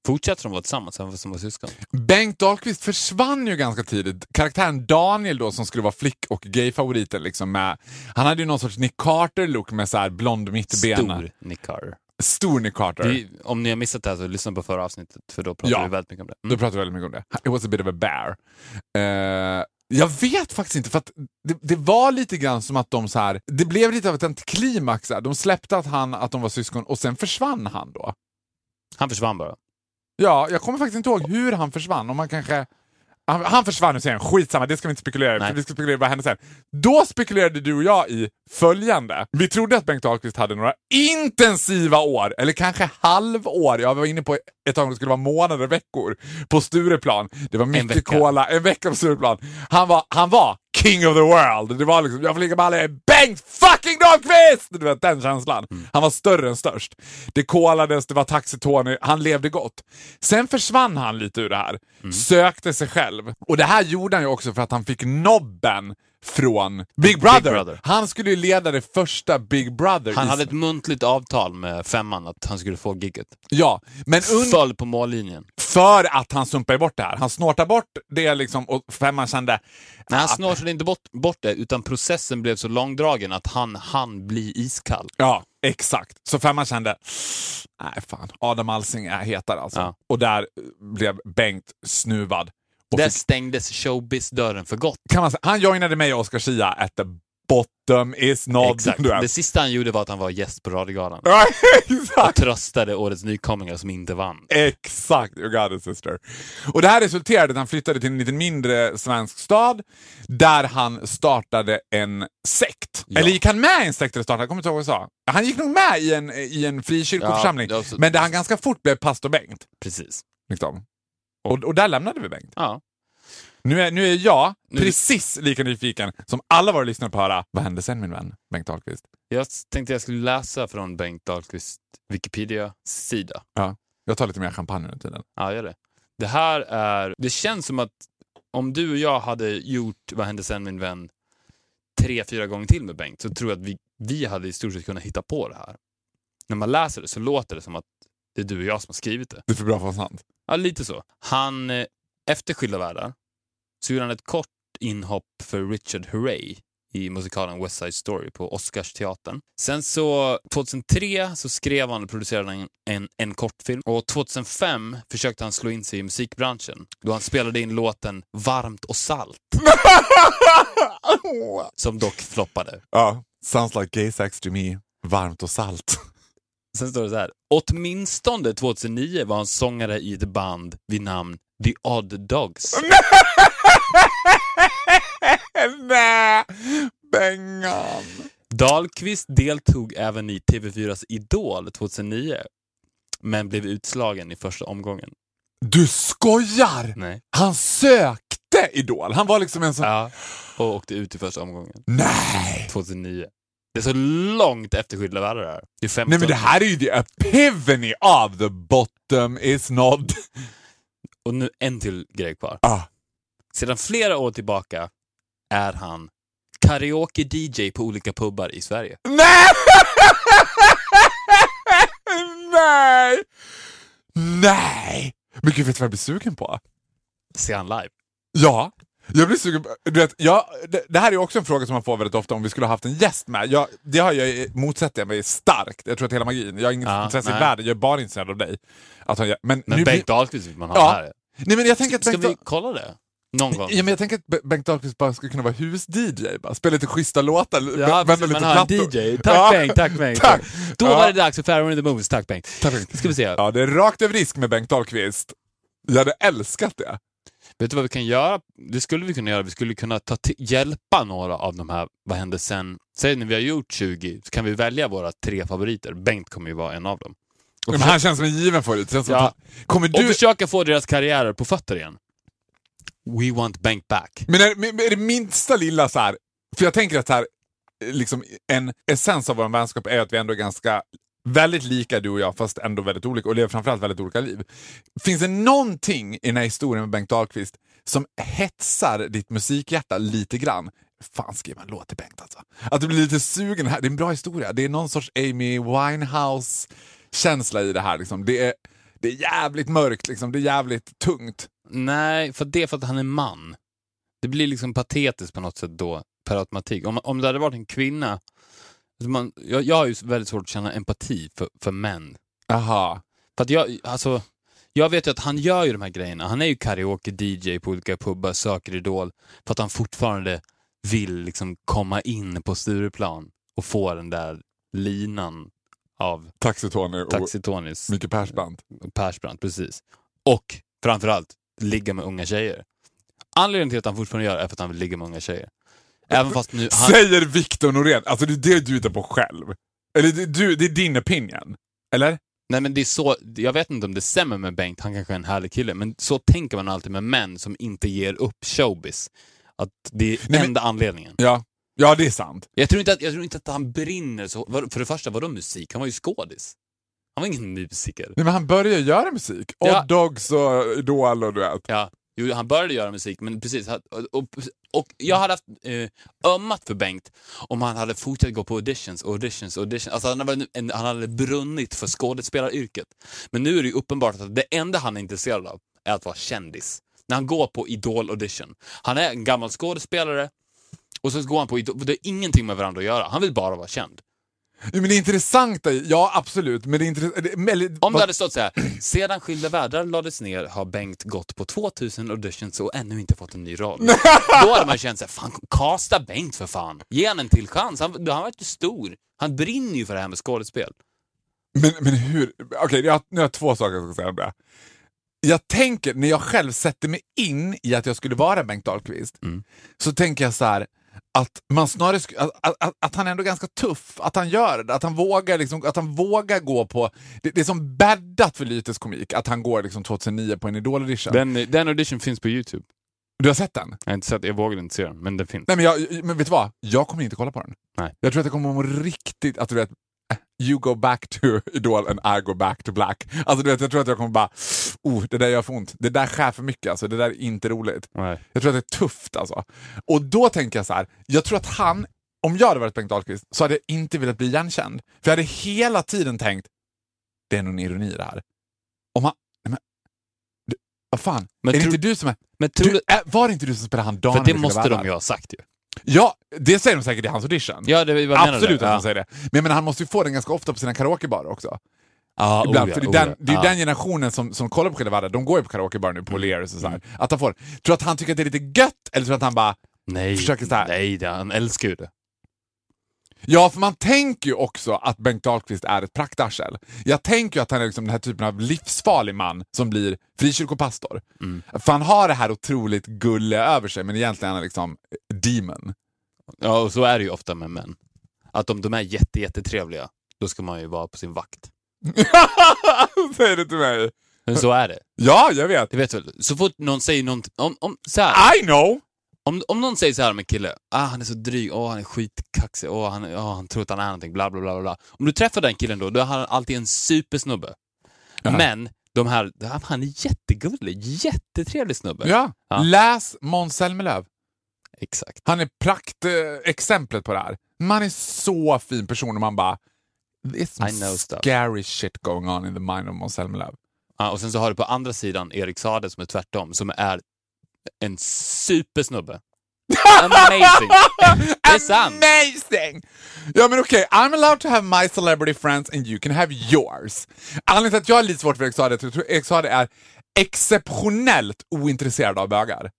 [SPEAKER 3] Fortsätter de vara tillsammans även fast de var syskon?
[SPEAKER 2] Bengt Dahlqvist försvann ju ganska tidigt. Karaktären Daniel då som skulle vara flick och gayfavoriten liksom med, han hade ju någon sorts Nick Carter-look med så här blond mittbena.
[SPEAKER 3] Stor Nick Carter.
[SPEAKER 2] Stor Nick Carter.
[SPEAKER 3] Vi, om ni har missat det här så lyssna på förra avsnittet för då pratade
[SPEAKER 2] Ja.
[SPEAKER 3] vi väldigt mycket om det.
[SPEAKER 2] Då
[SPEAKER 3] Mm.
[SPEAKER 2] pratar vi väldigt mycket om det. It was a bit of a bear. Eh, jag vet faktiskt inte, för det, det var lite grann som att de så här, det blev lite av ett antiklimax. här. De släppte att, han, att de var syskon och sen försvann han då.
[SPEAKER 3] Han försvann bara.
[SPEAKER 2] Ja, jag kommer faktiskt inte ihåg hur han försvann. Om man kanske... Han, han försvann ur serien, skitsamma, det ska vi inte spekulera i. Vi ska spekulera vad hände sen. Då spekulerade du och jag i följande. Vi trodde att Bengt Dahlqvist hade några intensiva år, eller kanske halvår. Jag var inne på ett tag om det skulle vara månader, veckor, på Stureplan. Det var mycket
[SPEAKER 3] vecka.
[SPEAKER 2] cola, en vecka på Stureplan. Han var, han var king of the world. Det var liksom, jag får ligga med alla, Bengt fucking Dahlqvist! Du vet den känslan. Han var större än störst. Det kolades, det var Taxi-Tony, han levde gott. Sen försvann han lite ur det här, sökte sig själv. Och det här gjorde han ju också för att han fick nobben från Big Brother.
[SPEAKER 3] Brother.
[SPEAKER 2] Han skulle ju leda det första Big Brother.
[SPEAKER 3] Han
[SPEAKER 2] i-
[SPEAKER 3] hade ett muntligt avtal med femman att han skulle få gigget.
[SPEAKER 2] Ja, men un-
[SPEAKER 3] Föll på mållinjen.
[SPEAKER 2] för att han sumpade bort det här. Han snortade bort det liksom och femman kände...
[SPEAKER 3] Nej, han
[SPEAKER 2] Ah,
[SPEAKER 3] snortade inte bort, bort det, utan processen blev så långdragen att han han bli iskall.
[SPEAKER 2] Ja, exakt. Så femman kände, nej fan, Adam Alsing är hetare alltså.
[SPEAKER 3] Ja.
[SPEAKER 2] Och där blev Bengt snuvad.
[SPEAKER 3] Där
[SPEAKER 2] fick,
[SPEAKER 3] stängdes showbiz-dörren för gott.
[SPEAKER 2] kan man säga, han joinade mig och Oscar Schia at the bottom is not...
[SPEAKER 3] Exakt. Det sista han gjorde var att han var gäst på Radiogalan. Och tröstade årets nykomlingar som inte vann.
[SPEAKER 2] Exakt, you got it sister. Och det här resulterade i att han flyttade till en lite mindre svensk stad där han startade en sekt.
[SPEAKER 3] Ja.
[SPEAKER 2] Eller gick han med i en sekt eller startade? Jag kommer inte ihåg vad jag sa. Han gick nog med i en, i en frikyrkoförsamling,
[SPEAKER 3] Ja, så-
[SPEAKER 2] men där han ganska fort blev pastor Bengt.
[SPEAKER 3] Precis.
[SPEAKER 2] Liksom. Och, och där lämnade vi Bengt.
[SPEAKER 3] Ja.
[SPEAKER 2] Nu är, nu är jag
[SPEAKER 3] Nu-
[SPEAKER 2] precis lika nyfiken som alla våra lyssnare på att höra vad hände sen min vän Bengt Dahlqvist?
[SPEAKER 3] Jag tänkte jag skulle läsa från Bengt Dahlqvist Wikipedia-sida.
[SPEAKER 2] Ja. Jag tar lite mer champagne under tiden.
[SPEAKER 3] Ja, gör det. Det här är... Det känns som att om du och jag hade gjort Vad hände sen min vän tre, fyra gånger till med Bengt så tror jag att vi, vi hade i stort sett kunnat hitta på det här. När man läser det så låter det som att det är du och jag som har skrivit det.
[SPEAKER 2] Det är för bra för att vara sant.
[SPEAKER 3] Ja, lite så. Han, eh, efter Skilda världar, så gjorde han ett kort inhopp för Richard Hurray i musikalen West Side Story på Oscarsteatern. Sen så, 2003 så skrev han och producerade han en, en kortfilm och 2005 försökte han slå in sig i musikbranschen då han spelade in låten Varmt och salt, som dock floppade.
[SPEAKER 2] ja, sounds like gay sex to me. Varmt och salt.
[SPEAKER 3] Sen står det så här. Åtminstone 2009 var han sångare i ett band vid namn The Odd Dogs.
[SPEAKER 2] Nej, Bengan.
[SPEAKER 3] Dahlqvist deltog även i TV4s Idol 2009, men blev utslagen i första omgången.
[SPEAKER 2] Du skojar!
[SPEAKER 3] Nej.
[SPEAKER 2] Han sökte Idol. Han var liksom en sån...
[SPEAKER 3] Ja, och åkte ut i första omgången
[SPEAKER 2] Nej!
[SPEAKER 3] 2009. Det är så långt efter världar det här. Det är 15
[SPEAKER 2] Nej men det här är ju the epivany of the bottom is not...
[SPEAKER 3] Och nu en till grej kvar.
[SPEAKER 2] Ah.
[SPEAKER 3] Sedan flera år tillbaka är han karaoke-DJ på olika pubbar i Sverige.
[SPEAKER 2] Nej! Nej! Nej! Men gud, vet du vad jag blir sugen på?
[SPEAKER 3] Ser han live?
[SPEAKER 2] Ja, jag blir sugen på... Du vet, jag, det, det här är också en fråga som man får väldigt ofta om vi skulle ha haft en gäst med. Jag, det har jag motsätter jag mig starkt. Jag tror att hela magin, jag har inget
[SPEAKER 3] Ja,
[SPEAKER 2] intresse i
[SPEAKER 3] nej.
[SPEAKER 2] världen, jag är bara intresserad av dig. Att han, gör- men
[SPEAKER 3] Men
[SPEAKER 2] nu
[SPEAKER 3] Bengt Dahlqvist vill man ha
[SPEAKER 2] Ja.
[SPEAKER 3] här.
[SPEAKER 2] nej, men jag tänker att
[SPEAKER 3] Ska
[SPEAKER 2] Bengt,
[SPEAKER 3] vi kolla det? Någon gång?
[SPEAKER 2] ja, men jag tänker att Be- Bengt Dahlqvist bara skulle kunna vara hus-DJ, spela lite schyssta låtar,
[SPEAKER 3] Ja,
[SPEAKER 2] vända lite plattor.
[SPEAKER 3] DJ. Tack
[SPEAKER 2] Ja.
[SPEAKER 3] Bengt, tack Bengt.
[SPEAKER 2] Tack.
[SPEAKER 3] Då
[SPEAKER 2] Ja.
[SPEAKER 3] var det dags för Pharaoh in the Movies. Tack Bengt.
[SPEAKER 2] Tack, Bengt.
[SPEAKER 3] ska vi se.
[SPEAKER 2] Ja, det är rakt över risk med Bengt Dahlqvist. Jag hade älskat det.
[SPEAKER 3] Vet du vad vi kan göra? Det skulle vi kunna göra. Vi skulle kunna ta hjälpa några av de här Vad hände sen? Säg när vi har gjort 20, så kan vi välja våra tre favoriter. Bengt kommer ju vara en av dem. Och,
[SPEAKER 2] Men han känns som en given favorit. Känns
[SPEAKER 3] Ja.
[SPEAKER 2] att Kommer
[SPEAKER 3] och
[SPEAKER 2] du...
[SPEAKER 3] försöka få deras karriärer på fötter igen. We want Bengt back.
[SPEAKER 2] Men är, men är det minsta lilla så här, för jag tänker att här, liksom en essens av vår vänskap är att vi ändå är ganska väldigt lika du och jag, fast ändå väldigt olika och lever framförallt väldigt olika liv. Finns det någonting i den här historien med Bengt Dahlqvist som hetsar ditt musikhjärta lite grann? Fan, skriv en låt till Bengt alltså. Att du blir lite sugen. här. Det är en bra historia. Det är någon sorts Amy Winehouse-känsla i det här. Liksom. Det, är, det är jävligt mörkt, liksom. det är jävligt tungt.
[SPEAKER 3] Nej, för det är för att han är man. Det blir liksom patetiskt på något sätt då, per automatik. Om, om det hade varit en kvinna alltså Man, jag, jag har ju väldigt svårt att känna empati för, för män.
[SPEAKER 2] Aha.
[SPEAKER 3] För att jag, alltså, jag vet ju att han gör ju de här grejerna. Han är ju karaoke-DJ på olika pubbar, söker Idol, för att han fortfarande vill liksom komma in på Stureplan och få den där linan av
[SPEAKER 2] Taxi-Tony och
[SPEAKER 3] Taxi-Tonys
[SPEAKER 2] Micke Persbrandt.
[SPEAKER 3] Persbrandt, precis. Och framförallt, ligga med unga tjejer. Anledningen till att han fortfarande gör det är för att han vill ligga med unga tjejer. Även fast nu... Han,
[SPEAKER 2] Säger Victor Norén. Alltså det är det du hittar på själv. Eller det, du, det är din opinion. Eller?
[SPEAKER 3] nej men det är så, jag vet inte om det stämmer med Bengt, han kanske är en härlig kille, men så tänker man alltid med män som inte ger upp showbiz. Att det är
[SPEAKER 2] Nej, men-
[SPEAKER 3] enda anledningen.
[SPEAKER 2] Ja. Ja, det är sant.
[SPEAKER 3] Jag tror, inte att, jag tror inte att han brinner så... För det första, vadå musik? Han var ju skådis. Han var ingen musiker.
[SPEAKER 2] Nej, men han börjar göra musik.
[SPEAKER 3] Ja.
[SPEAKER 2] Odd Dogs och Idol och du vet.
[SPEAKER 3] Ja, Jo, han började göra musik, men precis. Och, och, och jag hade haft eh, ömmat för Bengt om han hade fortsatt gå på auditions, auditions, auditions. Alltså han, hade, en, han hade brunnit för skådespelaryrket. Men nu är det ju uppenbart att det enda han är intresserad av är att vara kändis. När han går på Idol-audition. Han är en gammal skådespelare och så går han på Idol. Det har ingenting med varandra att göra. Han vill bara vara känd.
[SPEAKER 2] Jo, men det intressanta, ja absolut, men det intressanta...
[SPEAKER 3] Om det hade stått så här, sedan Skilda världar lades ner har Bengt gått på 2000 auditions och ännu inte fått en ny roll. Då hade man känt såhär, fan kasta Bengt för fan. Ge han en till chans. Han, han var inte stor. Han brinner ju för det här med skådespel.
[SPEAKER 2] Men, men hur... Okej, jag, nu har jag två saker jag ska säga om det. Jag tänker, när jag själv sätter mig in i att jag skulle vara Bengt Dahlqvist,
[SPEAKER 3] Mm.
[SPEAKER 2] så tänker jag så här att man snarare att, att, att, han är ändå ganska tuff, att han gör det, att han vågar, liksom, att han vågar gå på... Det, det är som bäddat för lyteskomik, att han går liksom 2009 på en Idol-audition.
[SPEAKER 3] Den, den audition finns på YouTube.
[SPEAKER 2] Du har sett den?
[SPEAKER 3] Jag har inte sett, jag vågar inte se den, men den finns.
[SPEAKER 2] Nej men, jag, men vet du vad? Jag kommer inte kolla på den.
[SPEAKER 3] Nej.
[SPEAKER 2] Jag tror att jag kommer må riktigt, att du vet, you go back to Idol and I go back to black. Alltså du vet, jag tror att jag kommer bara, oh, det där gör för ont. Det där skär för mycket alltså, det där är inte roligt.
[SPEAKER 3] Nej.
[SPEAKER 2] Jag tror att det är tufft alltså. Och då tänker jag så här, jag tror att han, om jag hade varit Bengt Dahlqvist så hade jag inte velat bli igenkänd. För jag hade hela tiden tänkt, det är någon ironi det här. Om han, nej men, du, vad fan,
[SPEAKER 3] Men
[SPEAKER 2] är det inte du som är...
[SPEAKER 3] Men
[SPEAKER 2] Du, äh, var det inte du som spelade han Dan
[SPEAKER 3] för det måste de ju ha sagt ju.
[SPEAKER 2] Ja, det säger de säkert i hans audition.
[SPEAKER 3] Ja, det, vad menar
[SPEAKER 2] Absolut
[SPEAKER 3] du?
[SPEAKER 2] att
[SPEAKER 3] ja.
[SPEAKER 2] de säger det. Men menar, han måste ju få den ganska ofta på sina karaokebarer också.
[SPEAKER 3] Ja,
[SPEAKER 2] Ibland,
[SPEAKER 3] oh ja,
[SPEAKER 2] för det är,
[SPEAKER 3] oh
[SPEAKER 2] den, det är
[SPEAKER 3] Ja.
[SPEAKER 2] den generationen som, som kollar på Skilda de går ju på karaokebar nu på Lears och så här.
[SPEAKER 3] Mm.
[SPEAKER 2] Att han får, tror att han tycker att det är lite gött eller tror du att han bara...
[SPEAKER 3] Nej,
[SPEAKER 2] försöker så här-
[SPEAKER 3] nej han älskar ju det.
[SPEAKER 2] Ja, för man tänker ju också att Bengt Dahlqvist är ett praktarsel. Jag tänker ju att han är liksom den här typen av livsfarlig man som blir frikyrkopastor.
[SPEAKER 3] Mm.
[SPEAKER 2] För han har det här otroligt gulliga över sig, men egentligen är han liksom demon.
[SPEAKER 3] Ja, och så är det ju ofta med män. Att om de är jätte, jättetrevliga, då ska man ju vara på sin vakt.
[SPEAKER 2] Säger det till mig.
[SPEAKER 3] Men så är det.
[SPEAKER 2] Ja, jag vet.
[SPEAKER 3] Det vet du väl? Så fort någon säger någonting, om, om, så här,
[SPEAKER 2] I know!
[SPEAKER 3] Om, om någon säger så här om en kille, ah, han är så dryg, åh han är skitkaxig, åh han, åh, han tror att han är någonting, bla bla bla bla. Om du träffar den killen då, då är han alltid en supersnubbe. Men de här, han är jättegullig, jättetrevlig snubbe.
[SPEAKER 2] Ja.
[SPEAKER 3] Ja.
[SPEAKER 2] Läs Måns Zelmerlöw.
[SPEAKER 3] Exakt.
[SPEAKER 2] Han är praktexemplet eh, på det här. Man är så fin person och man bara... This
[SPEAKER 3] I know stuff.
[SPEAKER 2] scary shit going on in the mind of Måns Zelmerlöw.
[SPEAKER 3] Ja, och sen så har du på andra sidan Erik Saade som är tvärtom, som är en supersnubbe. Amazing! Det är sant.
[SPEAKER 2] Amazing! Ja men okej, I'm allowed to have my celebrity friends and you can have yours. Anledningen till att jag har lite svårt för Saade är att jag tror Erik Saade är exceptionellt ointresserad av bögar.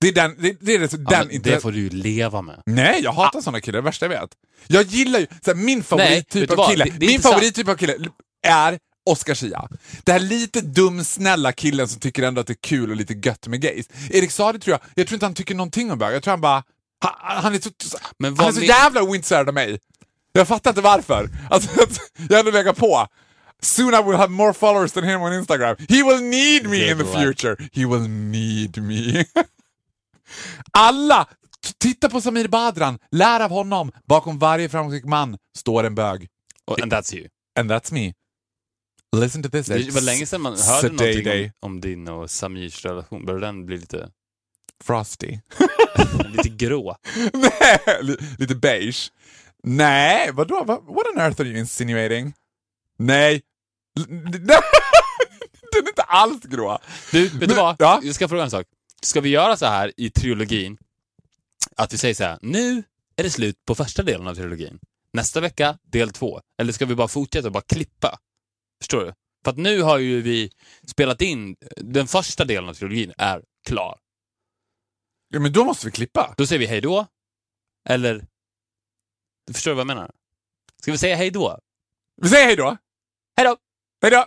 [SPEAKER 2] Det är den, det, det är det,
[SPEAKER 3] Ja,
[SPEAKER 2] den
[SPEAKER 3] det får du ju leva med.
[SPEAKER 2] Nej, jag hatar såna killar, det är värsta jag vet. Jag gillar ju, såhär, min favorittyp av kille,
[SPEAKER 3] är
[SPEAKER 2] min favorittyp av kille är Oscar Zia. Det här lite dumsnälla killen som tycker ändå att det är kul och lite gött med gays. Erik Saade tror jag, jag tror inte han tycker någonting om bögar, jag tror han bara, han, han är så, han är så jävla ointresserad av mig. Jag fattar inte varför. Alltså, jag ändå legat på. Soon I will have more followers than him on Instagram. He will need me in the future. He will need me. Alla! Titta på Samir Badran, lär av honom. Bakom varje framgångsrik man står en bög.
[SPEAKER 3] And that's you.
[SPEAKER 2] And that's me. Listen to this.
[SPEAKER 3] Det var länge sedan man hörde
[SPEAKER 2] Saday
[SPEAKER 3] någonting om, om din och Samirs relation. Börjar den bli lite,
[SPEAKER 2] Frosty.
[SPEAKER 3] lite grå?
[SPEAKER 2] Nej, lite beige. Nej, vadå? Va- What on earth are you insinuating? Nej. Den är inte alls grå.
[SPEAKER 3] Du, vet du
[SPEAKER 2] Men-
[SPEAKER 3] vad?
[SPEAKER 2] ja?
[SPEAKER 3] Jag ska fråga en sak. Ska vi göra så här i trilogin, att vi säger så här, nu är det slut på första delen av trilogin. Nästa vecka, del två. Eller ska vi bara fortsätta och bara klippa? Förstår du? För att nu har ju vi spelat in, den första delen av trilogin är klar.
[SPEAKER 2] Ja, men då måste vi klippa.
[SPEAKER 3] Då säger vi hej då. Eller... Du förstår vad jag menar? Ska vi säga hej då?
[SPEAKER 2] Vi säger hej då.
[SPEAKER 3] Hej då!
[SPEAKER 2] Hej då!